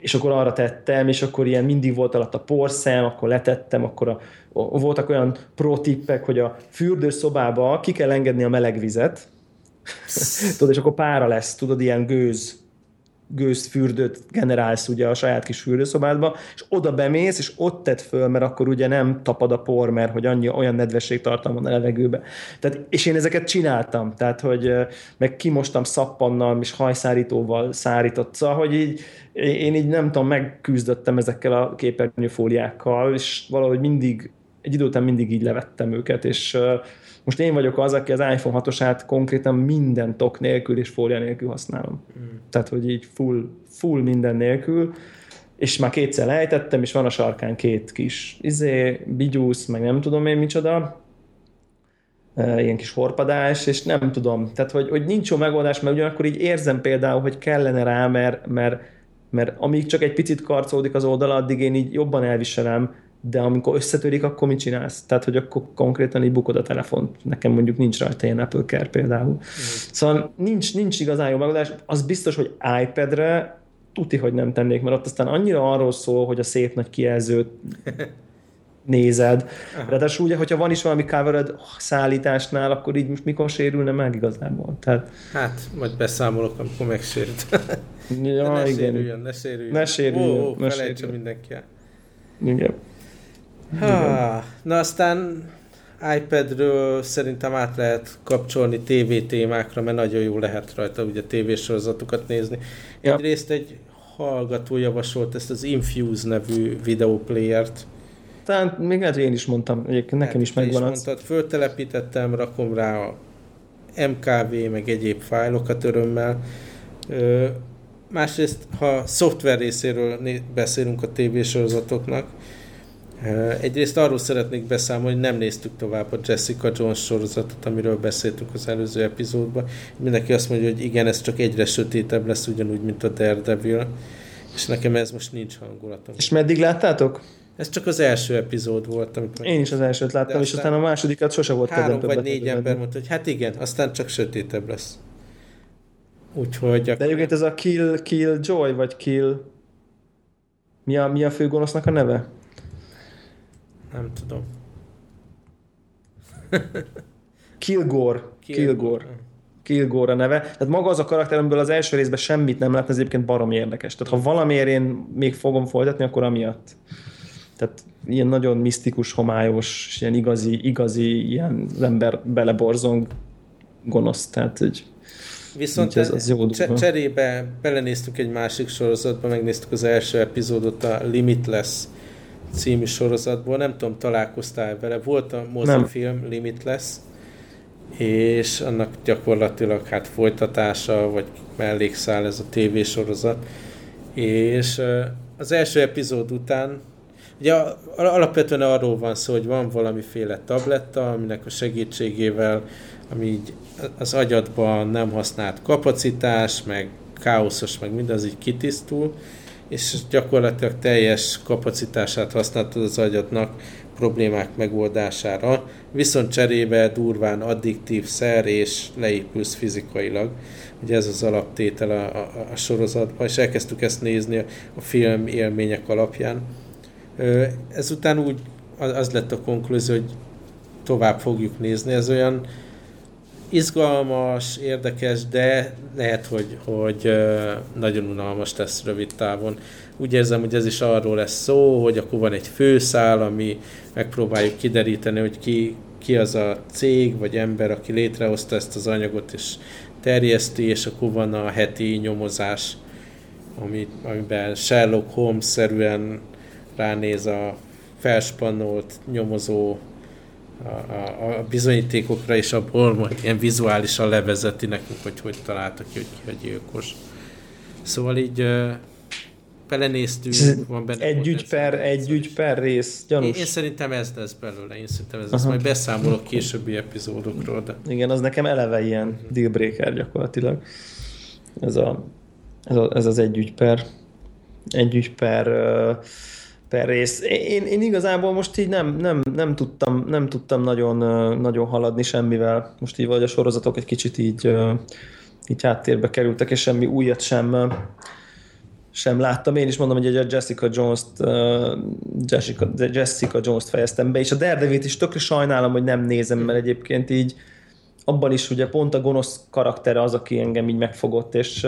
és akkor arra tettem, és akkor ilyen mindig volt alatt a porszem, akkor letettem, akkor a, voltak olyan pro tippek, hogy a fürdőszobába ki kell engedni a meleg vizet, (laughs) tudod, és akkor pára lesz, tudod, ilyen gőz, gőzfürdőt generálsz ugye a saját kis fürdőszobádba, és oda bemész, és ott tett föl, mert akkor ugye nem tapad a por, mert hogy annyi, olyan nedvesség tartalma a levegőbe. Tehát, és én ezeket csináltam, tehát, hogy meg kimostam szappannal, és hajszárítóval szárított, szóval, hogy így én így nem tudom, megküzdöttem ezekkel a képernyőfóliákkal, és valahogy mindig, egy idő után mindig így levettem őket, és most én vagyok az, aki az iPhone 6-osát konkrétan minden tok nélkül és fólia nélkül használom. Mm. Tehát, hogy így full, full minden nélkül, és már kétszer lejtettem, és van a sarkán két kis izé, bigyúsz, meg nem tudom én micsoda, ilyen kis horpadás, és nem tudom, tehát hogy, hogy nincs jó megoldás, mert ugyanakkor így érzem például, hogy kellene rá, mert, mert, mert amíg csak egy picit karcolódik az oldala, addig én így jobban elviselem, de amikor összetörik, akkor mit csinálsz? Tehát, hogy akkor konkrétan így bukod a telefont. Nekem mondjuk nincs rajta ilyen Apple Care például. Mm. Szóval nincs, nincs igazán jó megoldás. Az biztos, hogy iPad-re tuti, hogy nem tennék, mert ott aztán annyira arról szól, hogy a szép nagy kijelzőt (laughs) nézed. Aha. Ráadásul ugye, hogyha van is valami covered szállításnál, akkor így most mikor sérülne meg igazából? Tehát... Hát, majd beszámolok, amikor megsérült. ja, (laughs) ne igen. sérüljön, ne sérüljön. Ne sérüljön. Ó, ó, ne sérüljön. mindenki el. Igen. Ha, na aztán iPadről szerintem át lehet kapcsolni TV témákra, mert nagyon jó lehet rajta ugye tévésorozatokat nézni. Ja. Egyrészt egy hallgató javasolt ezt az Infuse nevű videoplayert. Talán még lehet, hogy én is mondtam, egyébként nekem hát, is megvan az. Mondtad, föltelepítettem, rakom rá a MKV, meg egyéb fájlokat örömmel. Ö, másrészt, ha szoftver részéről beszélünk a tévésorozatoknak, Egyrészt arról szeretnék beszámolni, hogy nem néztük tovább a Jessica Jones sorozatot, amiről beszéltünk az előző epizódban. Mindenki azt mondja, hogy igen, ez csak egyre sötétebb lesz, ugyanúgy, mint a Daredevil. És nekem ez most nincs hangulatom. És meddig láttátok? Ez csak az első epizód volt. Amikor Én is az elsőt láttam, és aztán a másodikat sose volt Három vagy négy ember mondta, hogy hát igen, aztán csak sötétebb lesz. Úgyhogy... De egyébként ez a Kill, Kill Joy, vagy Kill... Mi a, mi a főgonosznak a neve? Nem tudom. Kilgore. Kilgore. Kilgore a neve. Tehát maga az a karakter, amiből az első részben semmit nem látni, az egyébként barom érdekes. Tehát ha valamiért én még fogom folytatni, akkor amiatt. Tehát ilyen nagyon misztikus, homályos, ilyen igazi, igazi, ilyen ember beleborzong gonosz. Tehát, hogy Viszont ez, az jó cserébe belenéztünk egy másik sorozatba, megnéztük az első epizódot, a Limitless című sorozatból, nem tudom, találkoztál vele, volt a mozifilm Limitless, és annak gyakorlatilag hát folytatása, vagy mellékszál ez a tévésorozat, és az első epizód után Ugye alapvetően arról van szó, hogy van valamiféle tabletta, aminek a segítségével, ami így az agyadban nem használt kapacitás, meg káoszos, meg mindaz így kitisztul, és gyakorlatilag teljes kapacitását használtad az agyadnak problémák megoldására, viszont cserébe durván addiktív szer, és leépülsz fizikailag. Ugye ez az alaptétel a, a, a sorozatban, és elkezdtük ezt nézni a, a film élmények alapján. Ezután úgy az lett a konklúzió, hogy tovább fogjuk nézni. Ez olyan izgalmas, érdekes, de lehet, hogy, hogy nagyon unalmas lesz rövid távon. Úgy érzem, hogy ez is arról lesz szó, hogy akkor van egy főszál, ami megpróbáljuk kideríteni, hogy ki, ki az a cég vagy ember, aki létrehozta ezt az anyagot és terjeszti, és akkor van a heti nyomozás, ami, amiben Sherlock Holmes-szerűen ránéz a felspannolt nyomozó a, a, a bizonyítékokra, és abból majd ilyen vizuálisan levezeti nekünk, hogy hogy találtak ki, hogy ki a gyilkos. Szóval így uh, belenéztünk, van benne. Egy ügy per, egy ügy per rész, gyanús. Én, én, szerintem ez lesz belőle, én szerintem ez lesz. Majd beszámolok későbbi epizódokról. De... Igen, az nekem eleve ilyen dealbreaker gyakorlatilag. Ez, a, ez, a, ez az egy ügy per, egy ügy per uh, per rész. Én, én igazából most így nem, nem, nem, tudtam, nem tudtam nagyon, nagyon haladni semmivel. Most így vagy a sorozatok egy kicsit így, így háttérbe kerültek, és semmi újat sem, sem láttam. Én is mondom, hogy a Jessica Jones-t, Jessica, Jessica Jones-t fejeztem be, és a Daredevil-t is tökre sajnálom, hogy nem nézem, mert egyébként így abban is ugye pont a gonosz karaktere az, aki engem így megfogott, és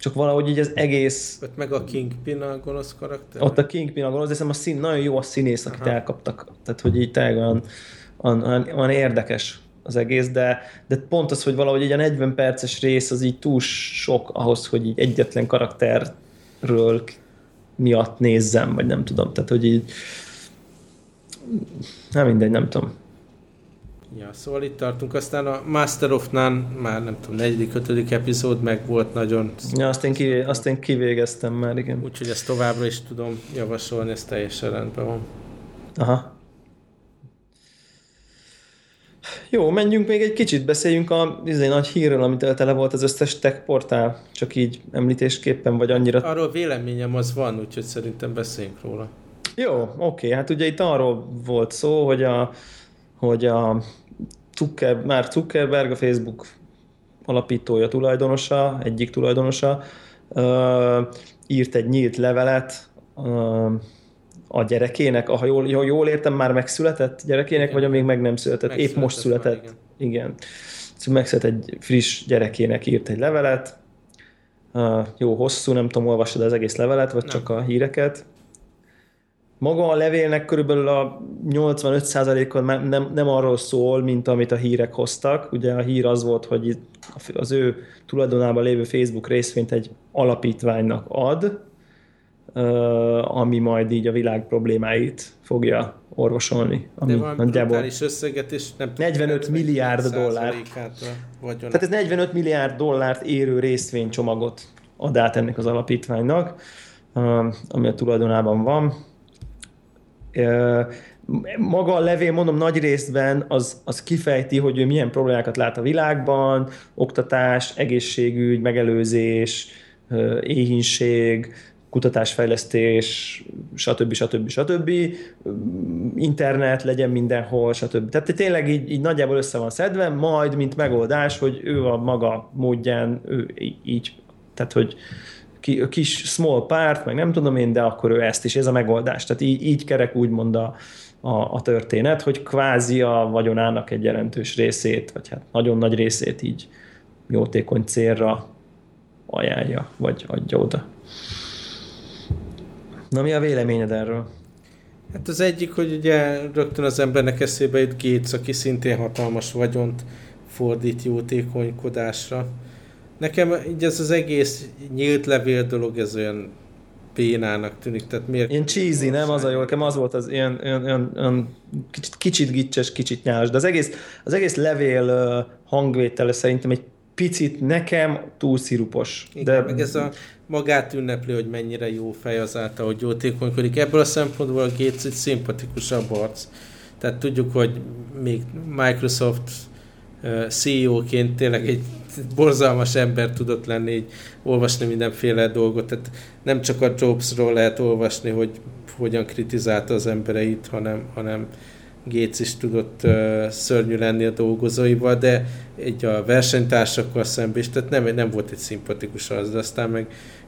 csak valahogy így az egész... Ott meg a Kingpin a gonosz karakter? Ott a Kingpin a gonosz, de a szín, nagyon jó a színész, akit Aha. elkaptak. Tehát, hogy így tényleg olyan, olyan, olyan, olyan érdekes az egész, de, de pont az, hogy valahogy egy a 40 perces rész az így túl sok ahhoz, hogy így egyetlen karakterről miatt nézzem, vagy nem tudom. Tehát, hogy így nem mindegy, nem tudom. Ja, szóval itt tartunk. Aztán a Master of None már nem tudom, negyedik, ötödik epizód meg volt nagyon... Ja, azt én, kivé, azt én kivégeztem már, igen. Úgyhogy ezt továbbra is tudom javasolni, ez teljesen rendben van. Aha. Jó, menjünk még egy kicsit, beszéljünk a izé, nagy hírről, amit tele volt az összes tech portál, csak így említésképpen, vagy annyira... Arról véleményem az van, úgyhogy szerintem beszéljünk róla. Jó, oké, hát ugye itt arról volt szó, hogy a, hogy a Zucker, már Zuckerberg, a Facebook alapítója, tulajdonosa, egyik tulajdonosa, uh, írt egy nyílt levelet uh, a gyerekének, ha jól, ha jól értem, már megszületett gyerekének, igen. vagy amíg meg nem született, épp most született. Már, igen. igen. Szóval megszületett egy friss gyerekének írt egy levelet, uh, jó hosszú, nem tudom, olvasod az egész levelet, vagy nem. csak a híreket. Maga a levélnek körülbelül a 85%-on nem, nem arról szól, mint amit a hírek hoztak. Ugye a hír az volt, hogy az ő tulajdonában lévő Facebook részvényt egy alapítványnak ad, ami majd így a világ problémáit fogja orvosolni. Ami De van nagyjából összeget, és nem 45 milliárd dollár. Tehát ez 45 milliárd dollárt érő részvénycsomagot ad át ennek az alapítványnak, ami a tulajdonában van maga a levél, mondom, nagy részben az, az kifejti, hogy ő milyen problémákat lát a világban, oktatás, egészségügy, megelőzés, éhínség, kutatásfejlesztés, stb. stb. stb. Internet legyen mindenhol, stb. Tehát tényleg így, így nagyjából össze van szedve, majd mint megoldás, hogy ő a maga módján, ő így, tehát hogy kis small part, meg nem tudom én, de akkor ő ezt is, ez a megoldás. Tehát így, így kerek úgymond a, a, a történet, hogy kvázi a vagyonának egy jelentős részét, vagy hát nagyon nagy részét így jótékony célra ajánlja, vagy adja oda. Na mi a véleményed erről? Hát az egyik, hogy ugye rögtön az embernek eszébe jut Gates, aki szintén hatalmas vagyont fordít jótékonykodásra Nekem így ez az egész nyílt levél dolog, ez olyan pénának tűnik, tehát miért... Ilyen cheesy, nem? Az a jó, nekem az volt az ilyen, ilyen, ilyen, ilyen kicsit, kicsit gicses, kicsit nyálas, de az egész, az egész levél hangvétele szerintem egy picit nekem túl szirupos. Igen, de... meg ez a magát ünnepli, hogy mennyire jó fej azáltal, hogy jótékonykodik. Ebből a szempontból a Gates egy szimpatikusabb arc. Tehát tudjuk, hogy még Microsoft CEO-ként tényleg egy borzalmas ember tudott lenni, így olvasni mindenféle dolgot. Tehát nem csak a Jobsról lehet olvasni, hogy hogyan kritizálta az embereit, hanem, hanem Gates is tudott uh, szörnyű lenni a dolgozóival, de egy a versenytársakkal szemben is, tehát nem, nem volt egy szimpatikus az, de aztán meg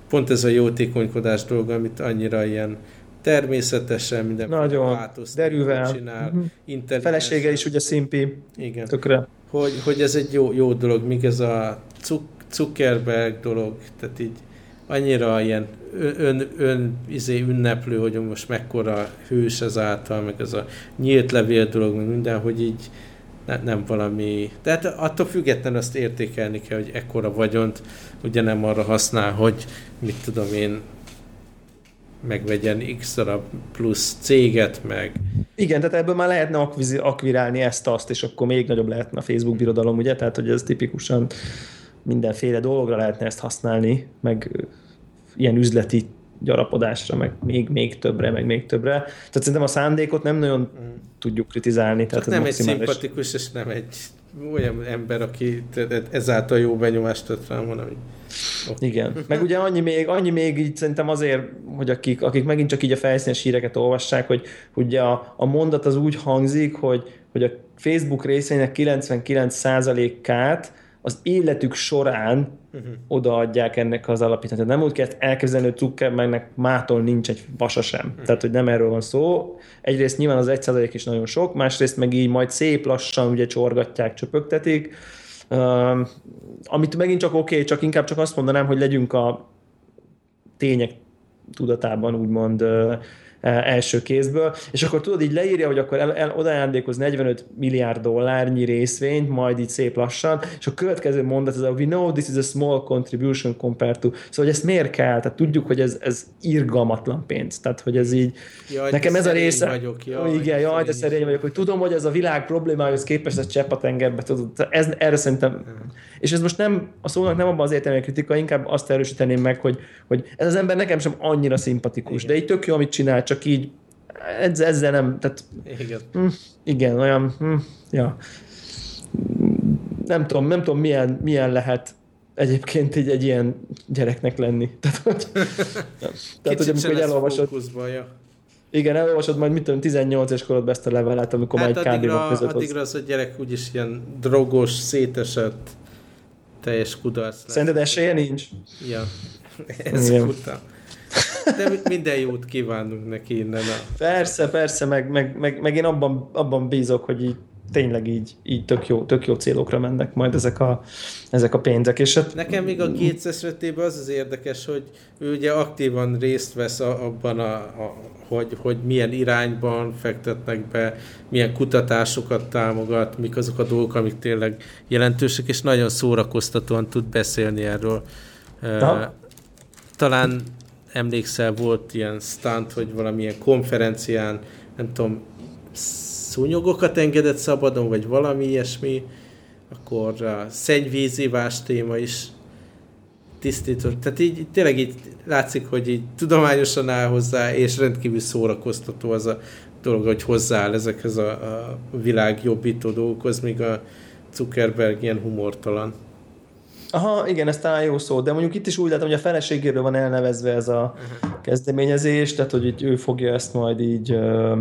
pont ez a jótékonykodás dolga, amit annyira ilyen természetesen minden Nagyon derűvel. csinál, uh-huh. Felesége is ugye szimpi. Igen. Tökre. Hogy, hogy ez egy jó, jó dolog, míg ez a Zuckerberg dolog, tehát így annyira ilyen ön, ön izé ünneplő, hogy most mekkora hős ezáltal, meg ez a nyílt levél dolog, meg minden, hogy így ne, nem valami... Tehát attól függetlenül azt értékelni kell, hogy ekkora vagyont ugye nem arra használ, hogy mit tudom én, megvegyen x plusz céget, meg... Igen, tehát ebből már lehetne akvizi, akvirálni ezt-azt, és akkor még nagyobb lehetne a Facebook birodalom, ugye? Tehát, hogy ez tipikusan mindenféle dologra lehetne ezt használni, meg ilyen üzleti gyarapodásra, meg még, még többre, meg még többre. Tehát szerintem a szándékot nem nagyon mm. tudjuk kritizálni. Tehát nem egy szimpatikus, és nem egy olyan ember, aki ezáltal jó benyomást tett rám, hanem Okay. Igen. Meg ugye annyi még, annyi még így szerintem azért, hogy akik, akik megint csak így a felszínes híreket olvassák, hogy ugye a, a mondat az úgy hangzik, hogy, hogy a Facebook részének 99%-át az életük során uh-huh. odaadják ennek az alapítását. Nem úgy kell elképzelni, hogy Zuckerbergnek mától nincs egy vasa sem. Uh-huh. Tehát, hogy nem erről van szó. Egyrészt nyilván az egy százalék is nagyon sok, másrészt meg így majd szép lassan ugye csorgatják, csöpögtetik. Uh, amit megint csak oké, okay, csak inkább csak azt mondanám, hogy legyünk a tények tudatában úgymond uh, első kézből, és akkor tudod, így leírja, hogy akkor el, el, odajándékoz 45 milliárd dollárnyi részvényt, majd így szép lassan, és a következő mondat az a we know this is a small contribution compared to, szóval hogy ezt miért kell, tehát tudjuk, hogy ez, ez irgalmatlan pénz, tehát hogy ez így, jaj, nekem ez a része, vagyok, jaj, igen, jaj, de szerény vagyok, hogy tudom, hogy ez a világ problémához képest ez csepp a tengerbe, tudod, ez, erre szerintem, hmm. és ez most nem, a szónak nem abban az értelmi kritika, inkább azt erősíteném meg, hogy, hogy ez az ember nekem sem annyira szimpatikus, igen. de így tök jó, amit csinál, csak így ezzel, ezzel nem, tehát igen, hm, igen olyan, hm, ja. Nem tudom, nem tudom milyen, milyen lehet egyébként így egy ilyen gyereknek lenni. (laughs) Tehát, hogy, tehát, hogy amikor elolvasod, ja. Igen, elolvasod majd, mit tudom, 18 és korodban ezt a levelet, amikor hát majd kb. között Addigra az a gyerek úgyis ilyen drogos, szétesett, teljes kudarc lesz. Szerinted esélye nincs? Ja, (laughs) ez után. De minden jót kívánunk neki innen. A... Persze, persze, meg, meg, meg, meg én abban, abban bízok, hogy így tényleg így, így tök, jó, tök jó célokra mennek majd ezek a, ezek a pénzek. És hát... Nekem még a Gates esetében az az érdekes, hogy ő ugye aktívan részt vesz a, abban, a, a, hogy, hogy milyen irányban fektetnek be, milyen kutatásokat támogat, mik azok a dolgok, amik tényleg jelentősek, és nagyon szórakoztatóan tud beszélni erről. Na. Talán emlékszel, volt ilyen stunt, hogy valamilyen konferencián, nem tudom, szúnyogokat engedett szabadon, vagy valami ilyesmi, akkor a szennyvízívás téma is tisztított. Tehát így tényleg így látszik, hogy így tudományosan áll hozzá, és rendkívül szórakoztató az a dolog, hogy hozzááll ezekhez a, a világ jobbító dolgokhoz, míg a Zuckerberg ilyen humortalan. Aha, igen, ez talán jó szó, de mondjuk itt is úgy látom, hogy a feleségéről van elnevezve ez a uh-huh. kezdeményezés, tehát hogy így ő fogja ezt majd így uh,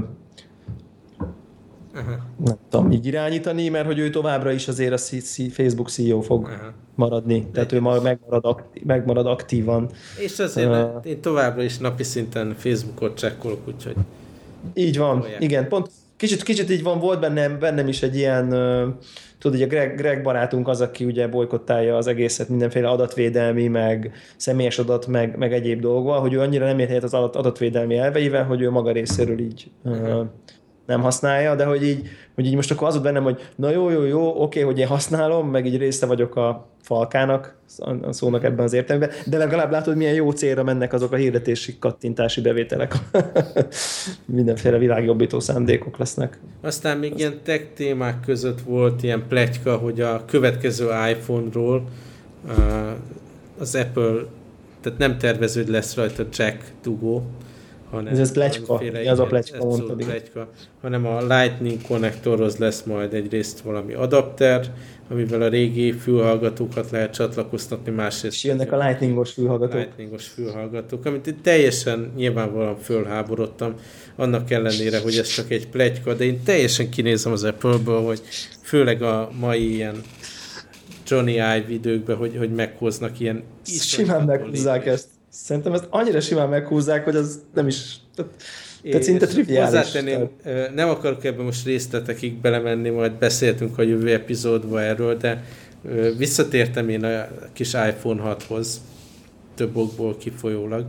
uh-huh. nem tudom, így irányítani, mert hogy ő továbbra is azért a Facebook CEO fog uh-huh. maradni, tehát ő majd megmarad, aktív, megmarad aktívan. És azért uh, én továbbra is napi szinten Facebookot csekkolok, úgyhogy így van, igen, pont kicsit, kicsit így van, volt bennem, bennem is egy ilyen tudod, hogy a Greg, Greg barátunk az, aki ugye bolykottálja az egészet mindenféle adatvédelmi, meg személyes adat, meg, meg egyéb dolgokval, hogy ő annyira nem ért az adatvédelmi elveivel, hogy ő maga részéről így uh, nem használja, de hogy így, hogy így most akkor az volt bennem, hogy na jó, jó, jó, oké, hogy én használom, meg így része vagyok a falkának, a szónak ebben az értelemben, de legalább látod, milyen jó célra mennek azok a hirdetési kattintási bevételek. (laughs) Mindenféle világjobbító szándékok lesznek. Aztán még ilyen tech témák között volt ilyen pletyka, hogy a következő iPhone-ról az Apple, tehát nem terveződ lesz rajta Jack dugó, hanem Ez, ez plecska, valamiféle- az a igen, ez szó mondtad, plecska, hanem a Lightning konnektorhoz lesz majd egyrészt valami adapter, amivel a régi fülhallgatókat lehet csatlakoztatni, másrészt És jönnek a lightningos fülhallgatók. lightningos fülhallgatók, amit teljesen nyilvánvalóan fölháborodtam, annak ellenére, hogy ez csak egy pletyka, de én teljesen kinézem az Apple-ből, hogy főleg a mai ilyen Johnny Ive időkben, hogy, hogy meghoznak ilyen Simán meghúzzák ezt. Szerintem ezt annyira simán meghúzzák, hogy az nem is... Tehát, tehát szinte triviális. Hozzátenném, nem akarok ebben most részletekig belemenni, majd beszéltünk a jövő epizódba erről, de visszatértem én a kis iPhone 6-hoz, több okból kifolyólag.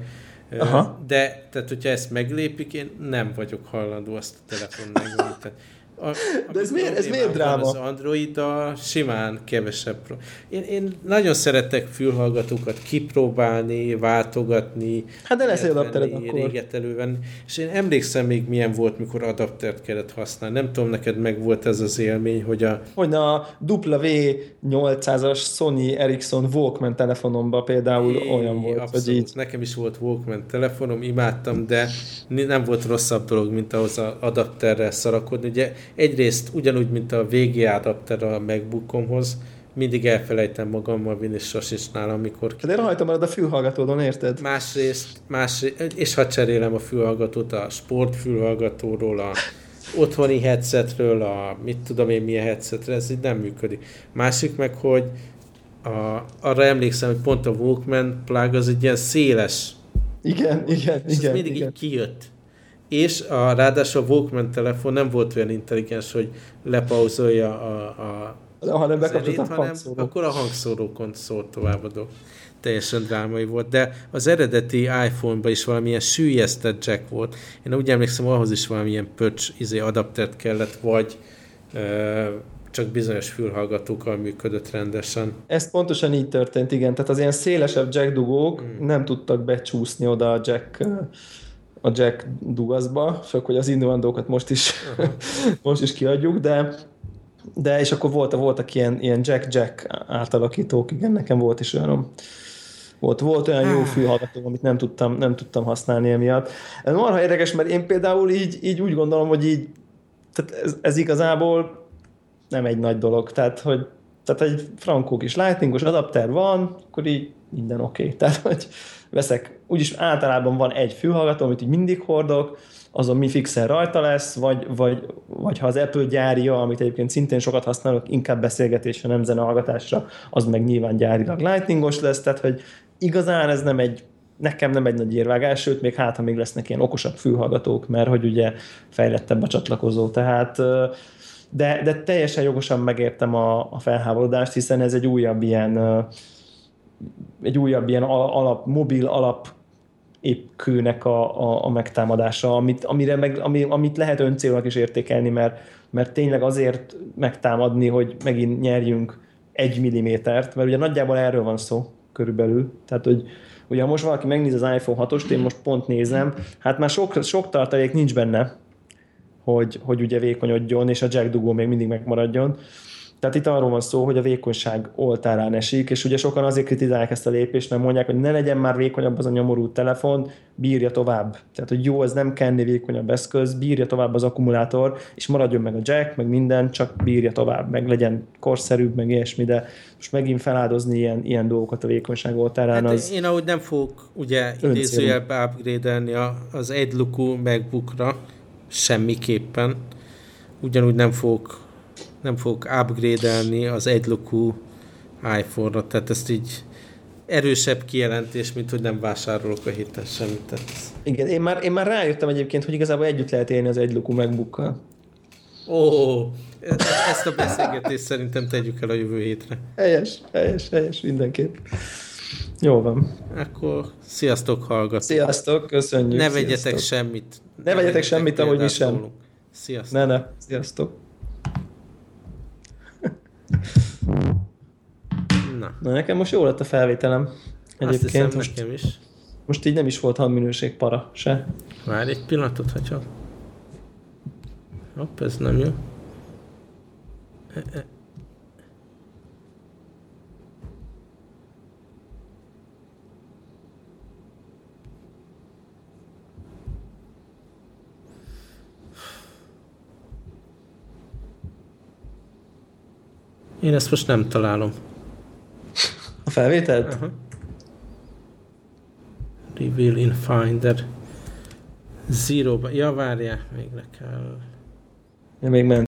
Aha. De, tehát hogyha ezt meglépik, én nem vagyok hajlandó azt a telefon megvenni. A, De ez miért- ez miért dráma? Az Android a simán kevesebb. pro- Én, én nagyon szeretek fülhallgatókat kipróbálni, váltogatni, Hát de lesz egy adaptered akkor. Réget elővenni. És én emlékszem még milyen volt, mikor adaptert kellett használni. Nem tudom, neked meg volt ez az élmény, hogy a Hogy a W800-as Sony Ericsson Walkman telefonomban például É, olyan volt, abszolút. hogy így Nekem is volt Walkman telefonom, imádtam, de nem volt rosszabb dolog, mint ahhoz az adapterrel szarakodni. Ugye egyrészt ugyanúgy, mint a VGA adapter a MacBookomhoz, mindig elfelejtem magammal vinni, és sosincs nálam, amikor de rajta marad a fülhallgatódon, érted? Másrészt, másrészt, és ha cserélem a fülhallgatót a sportfülhallgatóról, a otthoni headsetről, a mit tudom én milyen headsetre, ez így nem működik. Másik meg, hogy a, arra emlékszem, hogy pont a Walkman plug az egy ilyen széles, Igen, igen, és ez igen. mindig igen. így kijött. És a, ráadásul a Walkman telefon nem volt olyan intelligens, hogy lepauzolja a, a hanem zenét, bekapcsoltam hanem hangszórót. akkor a hangszórókon szólt tovább a dolog. Teljesen drámai volt, de az eredeti iPhone-ban is valamilyen sűjesztett jack volt. Én úgy emlékszem, ahhoz is valamilyen pöcs izé, adaptert kellett, vagy ö, csak bizonyos fülhallgatókkal működött rendesen. Ez pontosan így történt, igen. Tehát az ilyen szélesebb jack dugók Hmm. nem tudtak becsúszni oda a jack a jack dugaszba, csak hogy az innuendókat most is, (laughs) most is kiadjuk, de de és akkor volt, voltak ilyen, ilyen jack-jack átalakítók, igen, nekem volt is olyan volt, volt olyan jó fülhallgató, amit nem tudtam, nem tudtam használni emiatt. Ez marha érdekes, mert én például így, így úgy gondolom, hogy így tehát ez, ez igazából nem egy nagy dolog. Tehát, hogy tehát egy frankó kis lightningos adapter van, akkor így minden oké. Okay. (laughs) Tehát, hogy veszek, úgyis általában van egy fülhallgató, amit így mindig hordok, azon mi fixen rajta lesz, vagy, vagy, vagy ha az Apple gyárja, amit egyébként szintén sokat használok, inkább beszélgetésre, nem zenehallgatásra, az meg nyilván gyárilag lightningos lesz, tehát hogy igazán ez nem egy nekem nem egy nagy érvágás, sőt, még hát, ha még lesznek ilyen okosabb fülhallgatók, mert hogy ugye fejlettebb a csatlakozó, tehát de, de teljesen jogosan megértem a, a felháborodást, hiszen ez egy újabb ilyen egy újabb ilyen alap, mobil alap épkőnek a, a, a megtámadása, amit, amire meg, ami, amit lehet öncélnak is értékelni, mert, mert tényleg azért megtámadni, hogy megint nyerjünk egy millimétert, mert ugye nagyjából erről van szó körülbelül, tehát hogy ugye ha most valaki megnéz az iPhone 6-ost, én most pont nézem, hát már sok, sok tartalék nincs benne, hogy, hogy ugye vékonyodjon, és a jack dugó még mindig megmaradjon. Tehát itt arról van szó, hogy a vékonyság oltárán esik, és ugye sokan azért kritizálják ezt a lépést, mert mondják, hogy ne legyen már vékonyabb az a nyomorú telefon, bírja tovább. Tehát, hogy jó, ez nem kenni vékonyabb eszköz, bírja tovább az akkumulátor, és maradjon meg a jack, meg minden, csak bírja tovább, meg legyen korszerűbb, meg ilyesmi, de most megint feláldozni ilyen, ilyen dolgokat a vékonyság oltárán hát az... Én ahogy nem fogok ugye idézőjelbe upgrade-elni az egylukú MacBookra, semmiképpen. Ugyanúgy nem fogok nem fogok upgrade-elni az egylukú iPhone-ra, tehát ezt így erősebb kijelentés, mint hogy nem vásárolok a héten semmit. Tehát... Igen, én már, én már rájöttem egyébként, hogy igazából együtt lehet élni az egylukú MacBookkal. Ó, ezt a beszélgetést szerintem tegyük el a jövő hétre. Helyes, helyes, helyes, mindenképp. Jó van. Akkor sziasztok, hallgatók. Sziasztok, köszönjük. Ne vegyetek sziasztok. semmit. Ne, ne vegyetek semmit, ahogy mi sem. Szólunk. Sziasztok. Ne, ne, sziasztok. (laughs) Na. Na, nekem most jó lett a felvételem. Egyébként Azt hiszem, most, nekem is. Most így nem is volt hangminőség para se. Várj egy pillanatot, ha csak. Hopp, ez nem jó. E -e. Én ezt most nem találom. A felvételt? Aha. Reveal in Finder. Zero. Ja, várjál, még le kell. Ja, még ment.